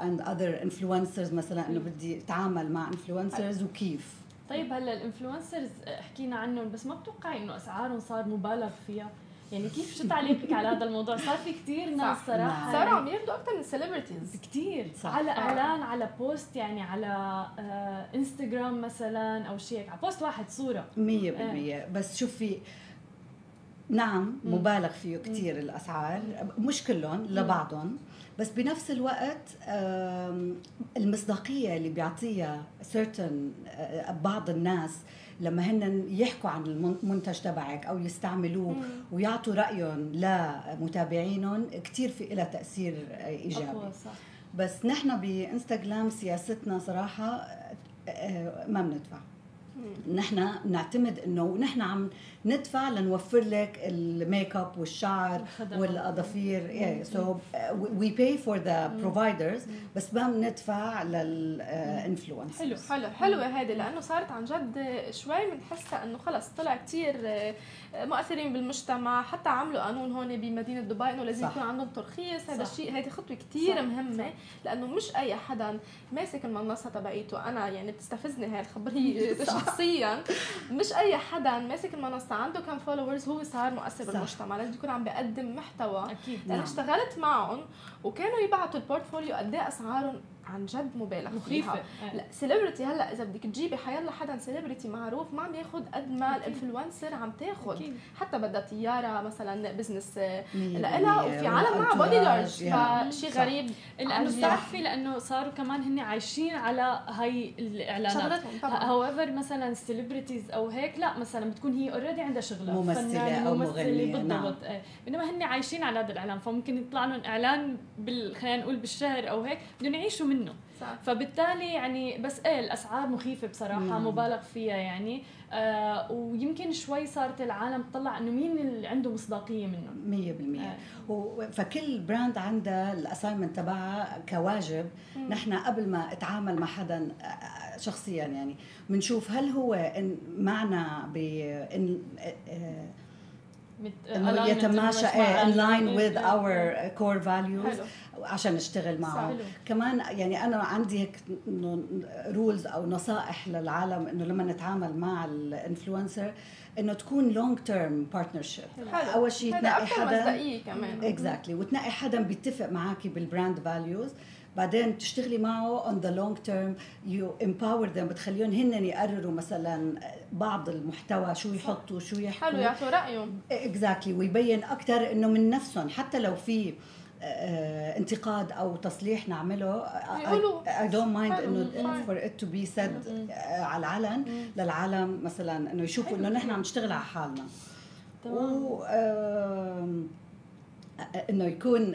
and other influencers مثلا إنه بدي أتعامل مع influencers وكيف طيب هلأ ال influencers حكينا عنهم بس ما بتوقعي إنه أسعارهم صار مبالغ فيها يعني كيف شو تعليقك على هذا الموضوع؟ صار في كثير ناس. صراحة صاروا يعني عم ياخذوا أكثر من celebrities كثير. على آه. إعلان على post يعني على آه انستغرام مثلا أو شيء هيك. على post واحد صورة. مية بالمية. بس شوفي نعم. مبالغ فيه كتير الأسعار. مش كلهم لبعضهم. بس بنفس الوقت آم، المصداقية اللي بيعطيها certain آه، بعض الناس لما هن يحكوا عن المنتج تبعك أو يستعملوه مم. ويعطوا رأيهم لمتابعينهم كثير في لها تأثير إيجابي. صح. بس نحن بإنستغرام سياستنا صراحة آه، ما بندفع. نحن نعتمد إنه نحن عم ندفع لنوفر لك الميك اب والشعر. والأظافير. So uh, we pay for the providers بس ما بندفع لل influencers حلو حلو حلوة هذه لأنه صارت عن جد شوي بنحسها إنه خلص طلع كتير مؤثرين بالمجتمع حتى عملوا قانون هون بمدينة دبي إنه لازم صح. يكون عندهم ترخيص. هذا صح. الشيء هذه خطوة كتير صح. مهمة لأنه مش أي حدا ماسك المنصة تبعيته. أنا يعني بتستفزني هاي الخبرية شخصيا. مش أي حدا ماسك المنصة عنده كم followers هو صار مؤثر صح. بالمجتمع لازم يكون عم بيقدم محتوى أكيد لأن نعم. اشتغلت معهم وكانوا يبعتوا ال portfolio قد إيه أسعارهم عن جد مبالغ مخيفة. فيها لا celebrity هلأ إذا بدك تجيبي حيلا حدا celebrity معروف ما عم ياخذ قد ما ال influencer عم تاخذ. حتى بدها طيارة مثلا business مية لها. وفي عالم معها bodyguards. فشيء. غريب. لأنه. بتعرفي لأنه صاروا كمان هن عايشين على هاي الإعلانات. however مثلا ال celebrities أو هيك لا مثلا بتكون هي already عندها شغله أو ممثلة، مغنية، بالضبط. إيه. بينما هن عايشين على هذا الإعلان فممكن يطلع لهم إعلان خلينا نقول بالشهر أو هيك بدهم يعيشوا منه. صح. فبالتالي يعني بس إيه الأسعار مخيفة بصراحة نعم. مبالغ فيها يعني. آه ويمكن شوي صارت العالم تطلع إنه مين اللي عنده مصداقية منهم مية بالمية. آه. و- فكل brand عندها ال assignment تبعها كواجب. نحن قبل ما اتعامل مع حدا آه، شخصيا يعني بنشوف هل هو إن معنا ب إن آه، يتماشى إنه مش مع in line إيه، عشان نشتغل معه حلو. كمان يعني أنا عندي هيك rules أو نصائح للعالم إنه لما نتعامل مع ال influencer إنه تكون long term partnership أول شيء هذا تنقي حدا. مصداقية كمان. exactly وتنقي حدا بيتفق معك بال brand values بعدين تشتغلي معه on the long term you empower them بتخليهم هن يقرروا مثلا بعض المحتوى شو يحطوا شو يحكوا. حلو يعطوا رأيهم. exactly ويبين أكثر إنه من نفسهم. حتى لو في آه، انتقاد أو تصليح نعمله. I don't mind. إنه. for it to be said على العلن للعالم مثلا إنه يشوفوا إنه نحن عم نشتغل على حالنا. و إنه يكون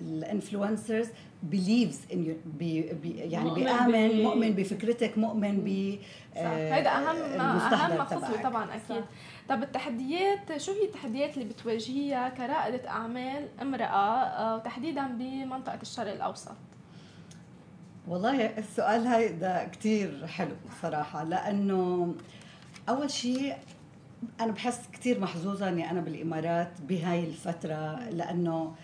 ال influencers بليفز ان يعني مؤمن بيآمن مؤمن بفكرتك مؤمن ب صح آه، هيدا أهم أهم خطوه. طبعا أكيد طب التحديات شو هي التحديات اللي بتواجهيها كرائدة أعمال امرأة آه، وتحديدا بمنطقة الشرق الأوسط؟ والله السؤال هيدا كتير حلو صراحة لأنه أول شيء أنا بحس كتير محظوظة إني أنا بالإمارات بهاي الفترة لأنه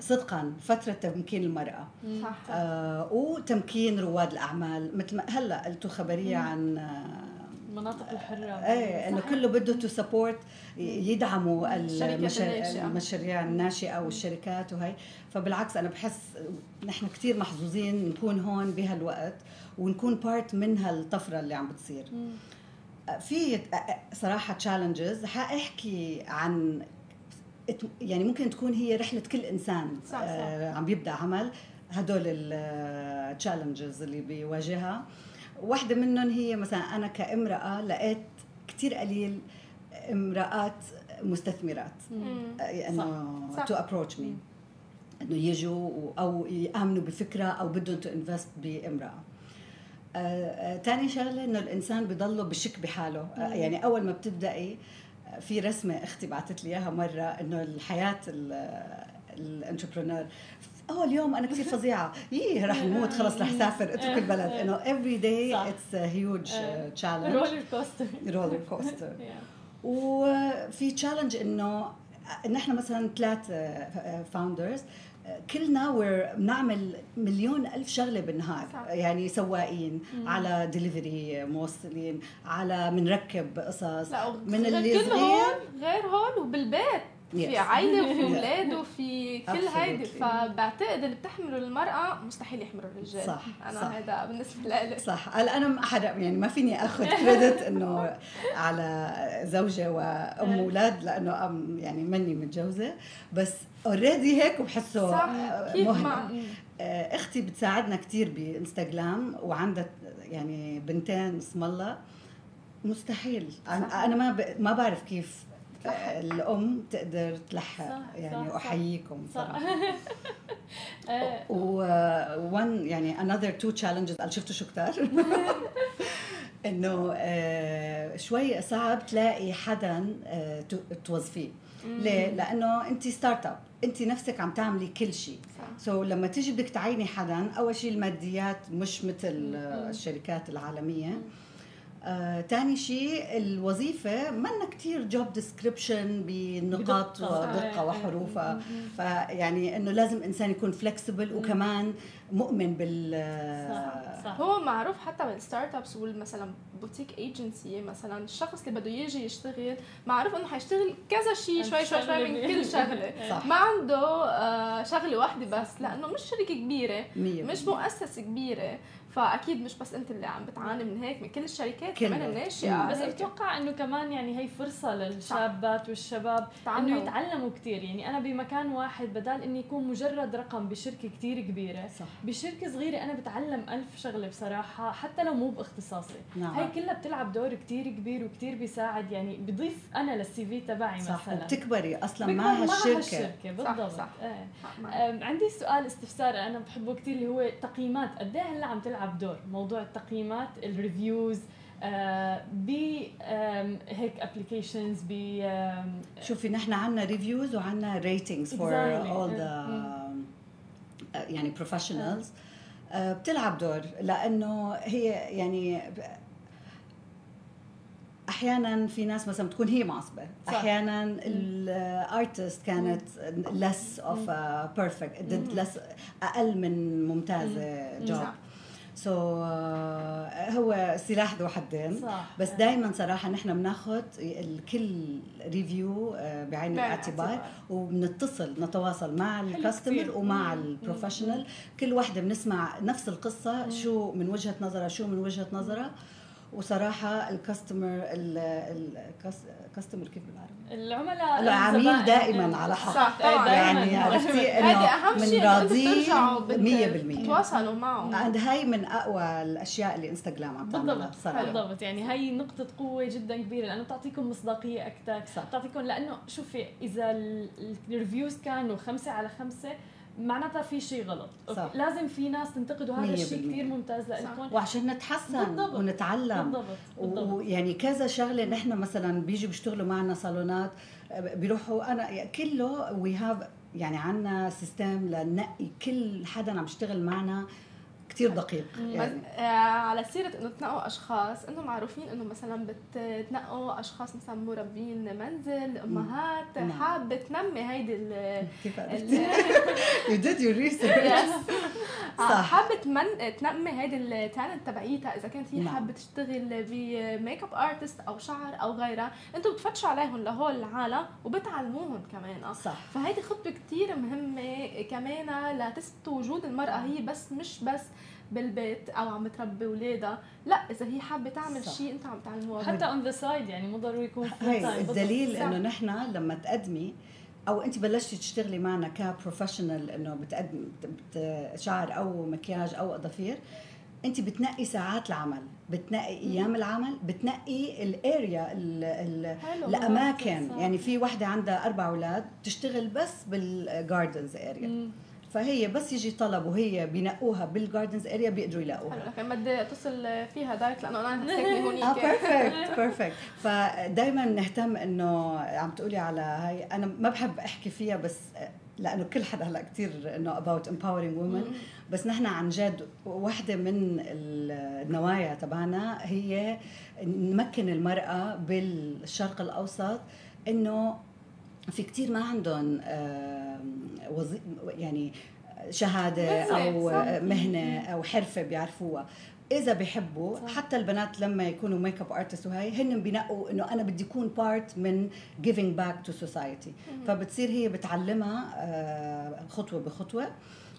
صدقا فترة تمكين المرأة صح. آه وتمكين رواد الأعمال. مثل ما هلأ قلتوا خبرية عن آه المناطق الحرة. إيه إنه كله بده to support يدعموا. المشاريع الناشئة والشركات وهي. فبالعكس أنا بحس نحن كثير محظوظين نكون هون بهالوقت ونكون part من هالطفرة اللي عم بتصير. في صراحة challenges حأحكي عن يعني ممكن تكون هي رحلة كل إنسان صح، صح. آه، عم يبدأ عمل. هدول ال challenges اللي بيواجهها. واحدة منهم هي مثلا أنا كامرأة لقيت كتير قليل امرأات مستثمرات. مم. إنه. to approach me إنه يجوا أو يآمنوا بفكرة أو بدهم to invest بامرأة. آه، آه، تاني شغلة إنه الإنسان بضله بشك بحاله. آه، يعني أول ما بتبدأي آه، في رسمة أختي بعثت لي إياها مرة إنه الحياة ال entrepreneur اول يوم أنا كثير فظيعة. يي رح نموت خلص رح سافر اترك البلد. إنه every day صح. it's a huge آه. uh, challenge. roller coaster roller coaster وفي challenge إنه نحن مثلا ثلاث founders كلنا بنعمل مليون ألف شغلة بالنهار. صح. يعني سواقين على دليفري موصلين على بنركب قصص من اللي كل صغير. هون غير هون وبالبيت. في. عائله وفي. أولاد وفي كل هيدي. فبعتقد اللي بتحمله المرأة مستحيل يحمله الرجال صح، أنا صح. هذا بالنسبة لي صح هلا أنا ما حدا يعني ما فيني آخذ كريدت إنه على زوجة وأم أولاد لأنه أم يعني مني متجوزة بس اوريدي هيك وبحسه صح. ما آه، أختي بتساعدنا كثير بإنستغرام وعندها يعني بنتين اسم الله مستحيل أنا صح. أنا ما ب... ما بعرف كيف آه، الأم تقدر تلحق صح، يعني صح، صح. أحييكم. صح. صراحة آه، و one يعني another two challenges. قال شفتوا شو كتار؟ إنه آه، شوي صعب تلاقي حدا آه، توظفيه. ليه؟ لأنه أنت start up أنت نفسك عم تعملي كل شيء. صح. so so, لما تيجي بدك تعيني حدا أول شيء الماديات مش مثل الشركات العالمية. آه، تاني شيء الوظيفة منا كتير job description بنقاط. ودقة آه، وحروفها. فيعني إنه لازم إنسان يكون flexible وكمان مؤمن بال صح صح هو معروف حتى بال start ups والمثلا boutique agency مثلا الشخص اللي بده يجي يشتغل معروف إنه حيشتغل كذا شيء شوي شوي شوي من كل شغلة صح. ما عنده آه، شغلة واحدة بس لأنه مش شركة كبيرة مية مش. مؤسسة كبيرة فأكيد مش بس أنت اللي عم بتعاني من هيك من كل الشركات. كمان الناشئة بس. بتوقع إنه كمان يعني هي فرصة للشابات والشباب إنه تعلموا. يتعلموا كثير يعني أنا بمكان واحد بدال إني يكون مجرد رقم بشركة كثير كبيرة صح بشركة صغيرة أنا بتعلم ألف شغلة بصراحة حتى لو مو باختصاصي نعم. هي كلها بتلعب دور كثير كبير وكثير بيساعد يعني بضيف أنا للسي في تبعي صح مثلا وبتكبري أصلا مع مع هالشركة هالشركة بالضبط صح. حق معك. أم، عندي سؤال استفسار أنا بحبه كثير اللي هو تقييمات قد إيه هلا عم تلعب دور موضوع التقييمات ال reviews آه ب هيك applications ب شوفي نحن عنا reviews وعنا ratings for. all the يعني professionals بتلعب دور لأنه هي يعني أحيانا في ناس مثلا بتكون هي معصبة. صح. أحيانا ال artist كانت less of a perfect did less أقل من ممتازة job so هو سلاح ذو حدين. صح. بس دائما صراحة نحن بناخذ الكل review بعين بعين الاعتبار. وبنتصل نتواصل مع ال customer. ومع. ال professional كل وحده بنسمع نفس القصة شو من وجهة نظرها شو من وجهة نظرها. وصراحة ال customer الكاستمر كيف بالعربي؟ العملاء العميل. دائما على حق. صح طبعا. يعني عرفتي إنه أهم شيء انه أنتوا بنراضيه بترجعوا 100% تتواصلوا معه عند هاي من أقوى الأشياء اللي انستغرام عم تعملها بالضبط بصراحه بالضبط. يعني هي نقطة قوة جدا كبيرة لأنه بتعطيكم مصداقية أكثر صح. بتعطيكم لأنه شوفي إذا ال- الريفيوز كانوا خمسة على خمسة معناتها في شيء غلط صح. لازم في ناس تنتقدوا هذا الشيء. كثير ممتاز لكم وعشان نتحسن بالضبط. ونتعلم بالضبط بالضبط ويعني كذا شغلة نحن مثلا بيجوا بيشتغلوا معنا صالونات بيروحوا أنا كله we have يعني عنا system لنقي كل حدا عم يشتغل معنا كثير دقيق يعني آه، على سيرة إنه تنقوا أشخاص أنتم معروفين إنه مثلا بتنقوا أشخاص مثلا مربين منزل أمهات نعم. حابة تنمي هيدي ال did your research Yes. صح. حابة. تنمي هيدي ال talent تبعيتها إذا كانت هي نعم. حابة تشتغل ب make up artist أو شعر أو غيرها أنتم بتفتشوا عليهم لهول العالم وبتعلموهم كمان آه. صح فهيدي خطوة كتير مهمة كمان لتثبت وجود المرأة هي بس مش بس بالبيت أو عم تربي اولادها لا إذا هي حابة تعمل. شيء أنت عم تعلموها حتى on the side يعني مو ضروري يكون. الدليل. إنه نحن لما تقدمي أو أنت بلشتي تشتغلي معنا ك professional إنه بتقدم بت- شعر أو مكياج أو اظافير أنت بتنقي ساعات العمل بتنقي أيام العمل بتنقي ال area ال- ال- حلو الأماكن. يعني في وحدة عندها أربع أولاد بتشتغل بس بال Gardens area مم. فهي بس يجي طلب وهي بينقوها بال Gardens area بيقدروا يلاقوها. حلو. بدي اتصل فيها direct لأنه أنا هساكنه آه هونيك perfect بيرفكت فدائما نهتم إنه عم تقولي على هاي. أنا ما بحب أحكي فيها بس لأنه كل حدا هلأ كثير إنه about empowering women. بس نحن عن جد وحدة من النوايا تبعنا هي نمكن المرأة بالشرق الأوسط إنه في كتير ما عندهم آه، وظي... يعني شهادة أو صح. مهنة أو حرفة بيعرفوها. إذا بيحبوا صح. حتى البنات لما يكونوا make up artist وهي هن بينقوا إنه أنا بدي اكون part من giving back to society. فبتصير هي بتعلمها آه، خطوة بخطوة.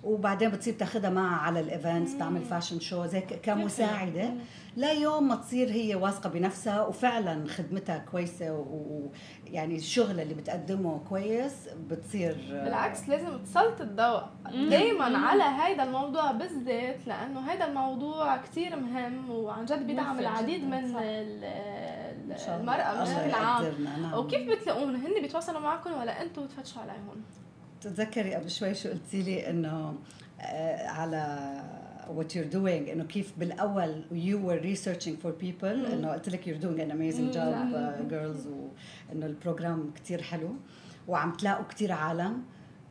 وبعدين بتصير تاخذها معها على ال events تعمل fashion show زي ك- كمساعدة. ليوم ما تصير هي واثقة بنفسها وفعلا خدمتها كويسة ويعني الشغل اللي بتقدمه كويس بتصير آه، بالعكس لازم تسلط الضوء دائما على هذا الموضوع بالذات لأنه هذا الموضوع كتير مهم وعن جد بيدعم العديد جداً، من صح. ال- ال- إن شاء الله. المرأة الله بشكل عام نعم. وكيف بتلاقوهم هن بيتواصلوا معكم ولا أنتم بتفتشوا عليهم؟ تتذكري قبل شوي شو قلتي لي إنه آه، على what you're doing إنه كيف بالأول you were researching for people إنه قلت لك you're doing an amazing job uh, girls وإنه البروجرام كتير حلو وعم تلاقوا كتير عالم.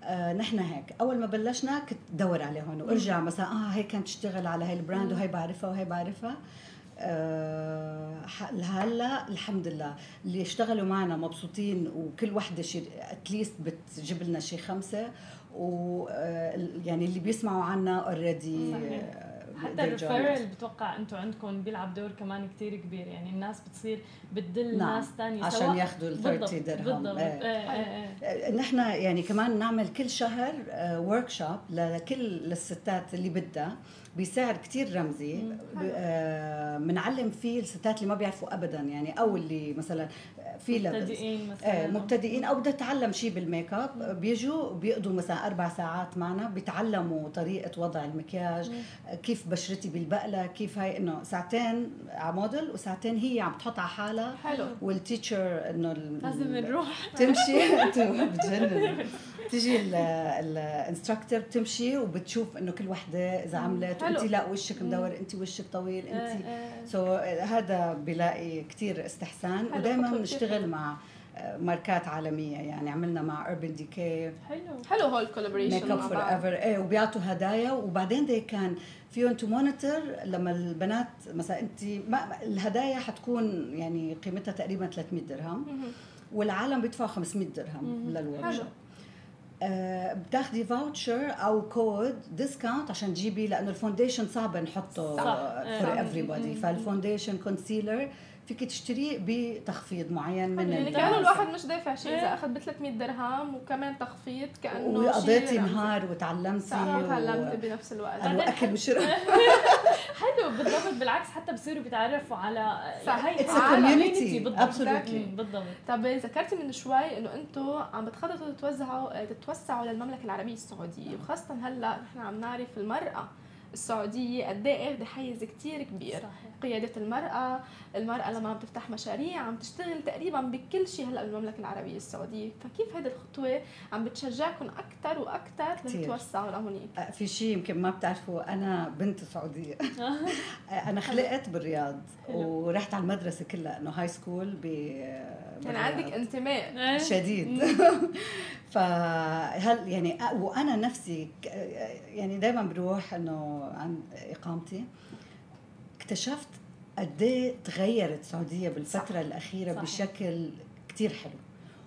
آه نحن هيك. أول ما بلشنا كنت دور عليهم وأرجع مثلا آه هي كانت تشتغل على هاي ال brand وهي بعرفها وهي بعرفها. آه ح- هلا الحمد لله. اللي اشتغلوا معنا مبسوطين وكل وحدة شي at least بتجيب لنا شي خمسة. و آه، يعني اللي بيسمعوا عنا already صحيح. حتى ال referral بتوقع أنتم عندكم بيلعب دور كمان كتير كبير. يعني الناس بتصير بتدل نعم، ناس ثانية عشان ياخذوا ال 30 درهم. بالضبط. إيه. إيه إيه إيه. نحن يعني كمان نعمل كل شهر workshop لكل الستات اللي بدها. بسعر كتير رمزي. بنعلم فيه الستات اللي ما بيعرفوا ابدا. يعني أو اللي مثلا في لبس مبتدئين مثلا. إيه مبتدئين أو بدها تتعلم شيء بال make up بيجوا بيقضوا مثلا أربع ساعات معنا بيتعلموا طريقة وضع المكياج كيف بشرتي بالبقلة كيف هاي إنه ساعتين على موديل وساعتين هي عم تحط على حالها. حلو. وال teacher إنه لازم نروح. تمشي. بتجنن. تيجي ال instructor بتمشي وبتشوف إنه كل وحدة إذا عملت. انت لا وشك مدور انت وشك طويل إيه، انت. so هذا بلاقي كتير استحسان. ودائما بنشتغل مع آه، ماركات عالمية يعني عملنا مع Urban Decay حلو. حلو هول ال collaboration Make Up For Ever إيه وبيعطوا هدايا. وبعدين they can فيهم to monitor لما البنات مثلا انت ما الهدايا حتكون يعني قيمتها تقريبا 300 درهم. والعالم بيدفعوا 500 درهم آه، بتاخدي voucher أو code discount عشان تجيبي لأنه ال foundation صعب نحطه. فور صح. everybody فال foundation concealer فيك تشتريه بتخفيض معنين من يعني كانه الواحد مش دافع شيء إذا أخذ ب 300 درهم وكمان تخفيض كأنه وقضيتي نهار وتعلمتي صراحة و- بنفس الوقت. قالوا أكل وشرب. حلو بالضبط بالعكس حتى بصيروا بيتعرفوا على صح. هي It's a عالم community. community بالضبط. بالضبط. طب ذكرتي من شوي إنه أنتم عم بتخططوا تتوزعوا تتوسعوا للمملكة العربية السعودية وخاصة هلأ نحن عم نعرف المرأة. السعودية قد إيه اخذه حيز كثير كبير صحيح قيادة المرأة، المرأة لما عم تفتح مشاريع عم تشتغل تقريبا بكل شيء هلأ بالمملكة العربية السعودية، فكيف هذه الخطوة عم بتشجعكم أكثر وأكثر كتير. لتتوسعوا لهونيك؟ آه، في شيء يمكن ما بتعرفوا أنا بنت سعودية آه، أنا خلقت بالرياض. ورحت على المدرسة كلها إنه هاي سكول ب يعني عندك انتماء إيه. شديد فهل يعني وأنا نفسي يعني دائما بروح إنه عند إقامتي اكتشفت قد إيه تغيرت السعودية بالفترة صح. الأخيرة صحيح. بشكل كتير حلو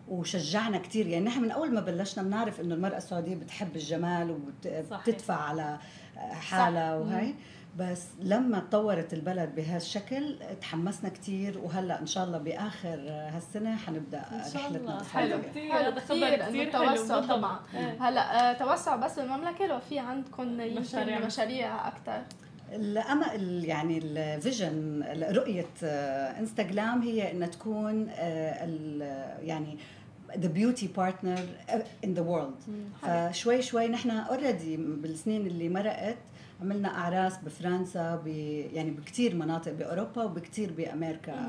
وشجعنا كتير يعني نحن من أول ما بلشنا بنعرف إنه المرأة السعودية بتحب الجمال. وبتدفع على حالها صح. وهي بس لما تطورت البلد بهالشكل تحمسنا كتير وهلأ إن شاء الله بآخر هالسنة حنبدأ إن شاء رحلتنا الله. حلو كثير حلو هذا خبر كثير كثير توسع. طبعا. هلأ آه، توسع بس بالمملكة لو في عندكم يمكن مشاريع. مشاريع أكثر الامل يعني الفيجن رؤية آه، إنستغرام هي إنها تكون آه، ال- يعني the beauty partner in the world فشوي شوي نحن اوريدي بالسنين اللي مرقت عملنا أعراس بفرنسا ب يعني بكثير مناطق بأوروبا وبكثير بأمريكا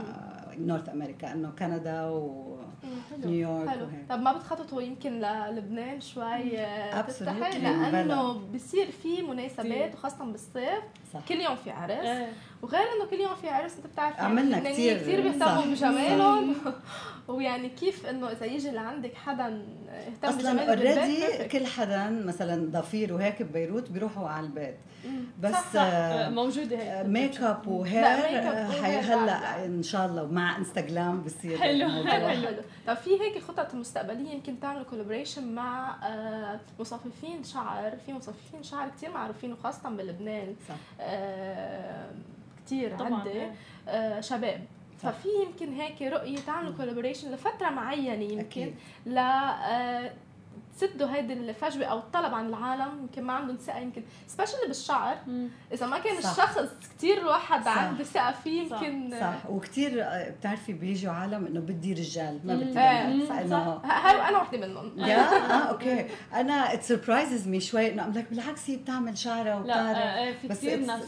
نورث أمريكا إنه كندا ونيويورك حلو وهيك طب ما بتخططوا يمكن للبنان شوي آه،. تفتحي. لأنه بصير في مناسبات. وخاصه بالصيف صح كل يوم في عرس إيه. وغير إنه كل يوم في عرس أنت بتعرف يعني عملنا كتير، كثير بيهتموا. بجمالهم ويعني كيف إنه إذا يجي لعندك حدا يهتم أصلا already. كل حدا مثلا ضفير وهيك ببيروت بيروحوا على البيت. بس صح، صح. آه، آه، موجودة هيك make up و hair آه، هلا لا. إن شاء الله مع Instaglam بصير حلو،. حلو حلو. طب في هيك خطط مستقبلية يمكن تعملوا collaboration مع آه، مصففين شعر في مصففين شعر كثير معروفين وخاصة بلبنان صح آه، كثير طبعا عندي إيه. آه، شباب صح. ففي يمكن هيك رؤية تعملوا collaboration لفترة معينة يمكن أكيد ل آه، تسدوا هيدي الفجوة أو الطلب عن العالم يمكن ما عندهم ثقة يمكن especially بالشعر. إذا ما كان صح. الشخص كثير الواحد صح. عنده ثقة فيه صح. يمكن صح. وكثير بتعرفي بيجوا عالم إنه بدي رجال ما. بدي إيه، بنات. صح، هاي أنا وحدة منهم. يا آه okay. أنا it surprises me شوي إنه لك بالعكس هي بتعمل شعرها لا وبتعرف. آه، آه، في بس كثير ناس.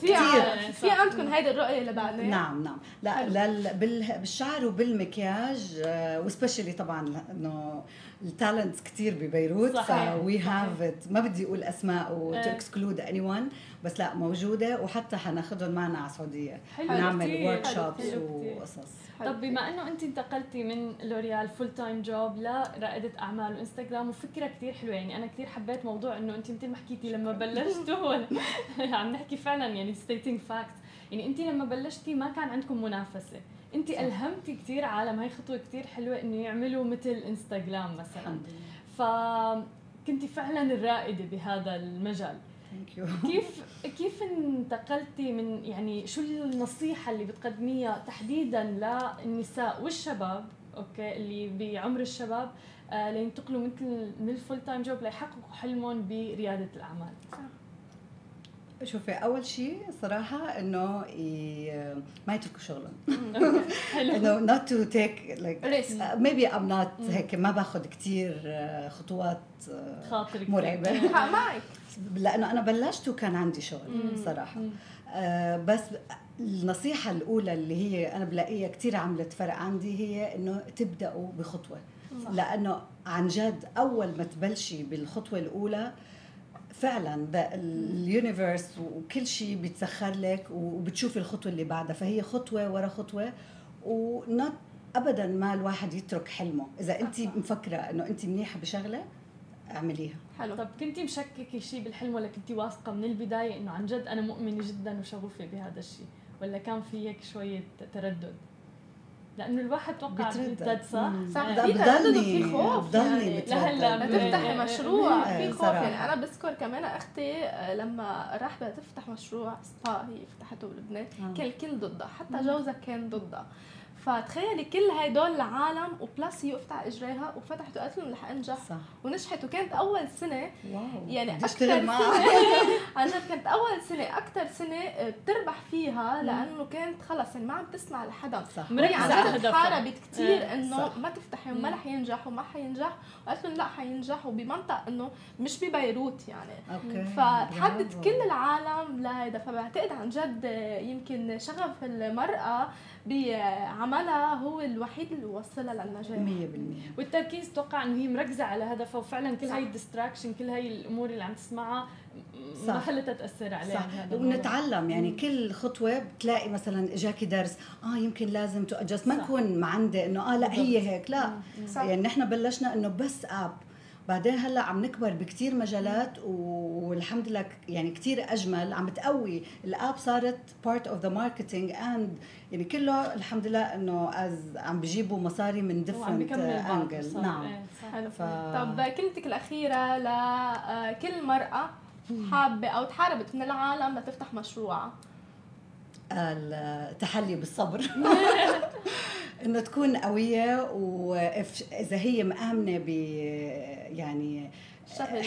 في عندكم هيدي الرؤية اللي بعدين؟ نعم نعم. لا حلو. لل... بال... بالشعر وبالمكياج و especially طبعا إنه ال talents كثير ببيروت ف we صحيح. have ما بدي أقول أسماء و إيه. to exclude anyone بس لا موجودة وحتى حناخذهم معنا على السعودية. حلو نعمل workshops. وقصص طب بما إنه أنت انتقلتي من لوريال full time job لرائده أعمال و Instaglam وفكرة كثير حلوة يعني أنا كثير حبيت موضوع إنه أنت مثل ما حكيتي لما بلشتوا عم نحكي فعلا يعني stating fact يعني أنت لما بلشتي ما كان عندكم منافسة. انت ألهمتي كثير عالم هاي خطوة كثير حلوة إنه يعملوا مثل Instaglam مثلا. فكنتي فعلا الرائدة بهذا المجال. thank you كيف كيف انتقلتي من يعني شو النصيحة اللي بتقدميها تحديدا للنساء والشباب okay اللي بعمر الشباب آه لينتقلوا مثل من الفول تايم جوب ليحققوا حلمهم بريادة الأعمال؟ شوفي أول شيء صراحة إنه. ما يتركوا شغلهم حلو إنه take like Risk. uh, maybe I'm not هيك ما باخذ كثير خطوات uh, خاطرك مرعبة معك لأنه أنا بلشت وكان عندي شغل. صراحة. آه بس النصيحة الأولى اللي هي أنا بلاقيها كثير عملت فرق عندي هي إنه تبدأوا بخطوة صح. لأنه عن جد أول ما تبلشي بالخطوة الأولى فعلا اليونيفرس وكل شيء بيتسخر لك وبتشوفي الخطوة اللي بعدها فهي خطوة ورا خطوة ونوت ابدا ما الواحد يترك حلمه. إذا أنت. مفكرة إنه أنت منيحة بشغلة اعمليها. حلو. طب كنتي مشككة شيء بالحلم ولا كنتي واثقة من البداية إنه عن جد أنا مؤمنة جدا وشغوفة بهذا الشيء ولا كان في هيك شوية تردد؟ لأنه الواحد توقع بتردد. صح؟ مم. صح إيه. في خوف بضلني يعني. لهلا ما إيه، تفتحي إيه، مشروع في خوف. يعني أنا بذكر كمان أختي آه، لما راح بدها تفتح مشروع سبا هي فتحته بلبنان آه. كان الكل ضدها حتى جوزها كان ضدها فتخيلي كل هدول العالم وبلس هي وقفت على إجريها وفتحت وقالت لهم رح أنجح. صح. ونجحت. وكانت أول سنة واو. يعني أكثر معها عن جد كانت أول سنة أكثر سنة بتربح فيها لأنه كانت خلص يعني ما عم تسمع لحدا. صح. وهي مركزة عن على جد هدفها. تحاربت كثير إيه، انه صح. ما تفتحي وما. رح ينجح وما حينجح. وقالت لهم لا حينجح. وبمنطقه إنه مش ببيروت يعني. okay. فتحدد برافو. كل العالم لهيدا. فبعتقد عن جد يمكن شغف المرأة بعملها هو الوحيد اللي وصلها للنجاح 100% والتركيز توقع إنه هي مركزة على هدفها وفعلا كل صح. هاي ال distraction كل هاي الأمور اللي عم تسمعها م- ما صح. خلتها تأثر عليها صح. ونتعلم يعني كل خطوة بتلاقي مثلا اجاكي درس آه يمكن لازم تو ما صح. نكون معندة إنه آه لا هي. هيك لا مم. صح. يعني نحن بلشنا إنه بس app بعدين هلا عم نكبر بكتير مجالات والحمد لله يعني كتير أجمل. عم تقوي ال app صارت part of the marketing and يعني كله الحمد لله إنه ads عم بيجيبوا مصاري من different angle. نعم. صح. حلو. ف... طب كلمتك الأخيرة لكل مرأة حابة أو تحاربت من العالم لتفتح مشروعها التحلي بالصبر. إنه تكون قوية واذا هي مآمنة ب يعني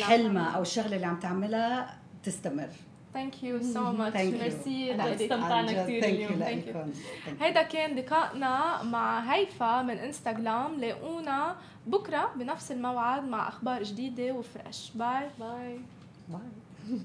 حلمها. أو الشغلة اللي عم تعملها تستمر thank you so much Thank you. merci. استمتعنا you اليوم. Thank you. لإلكم. Thank you. هيدا كان لقائنا مع هيفا من Instaglam لاقونا بكرة بنفس الموعد مع أخبار جديدة و fresh bye bye باي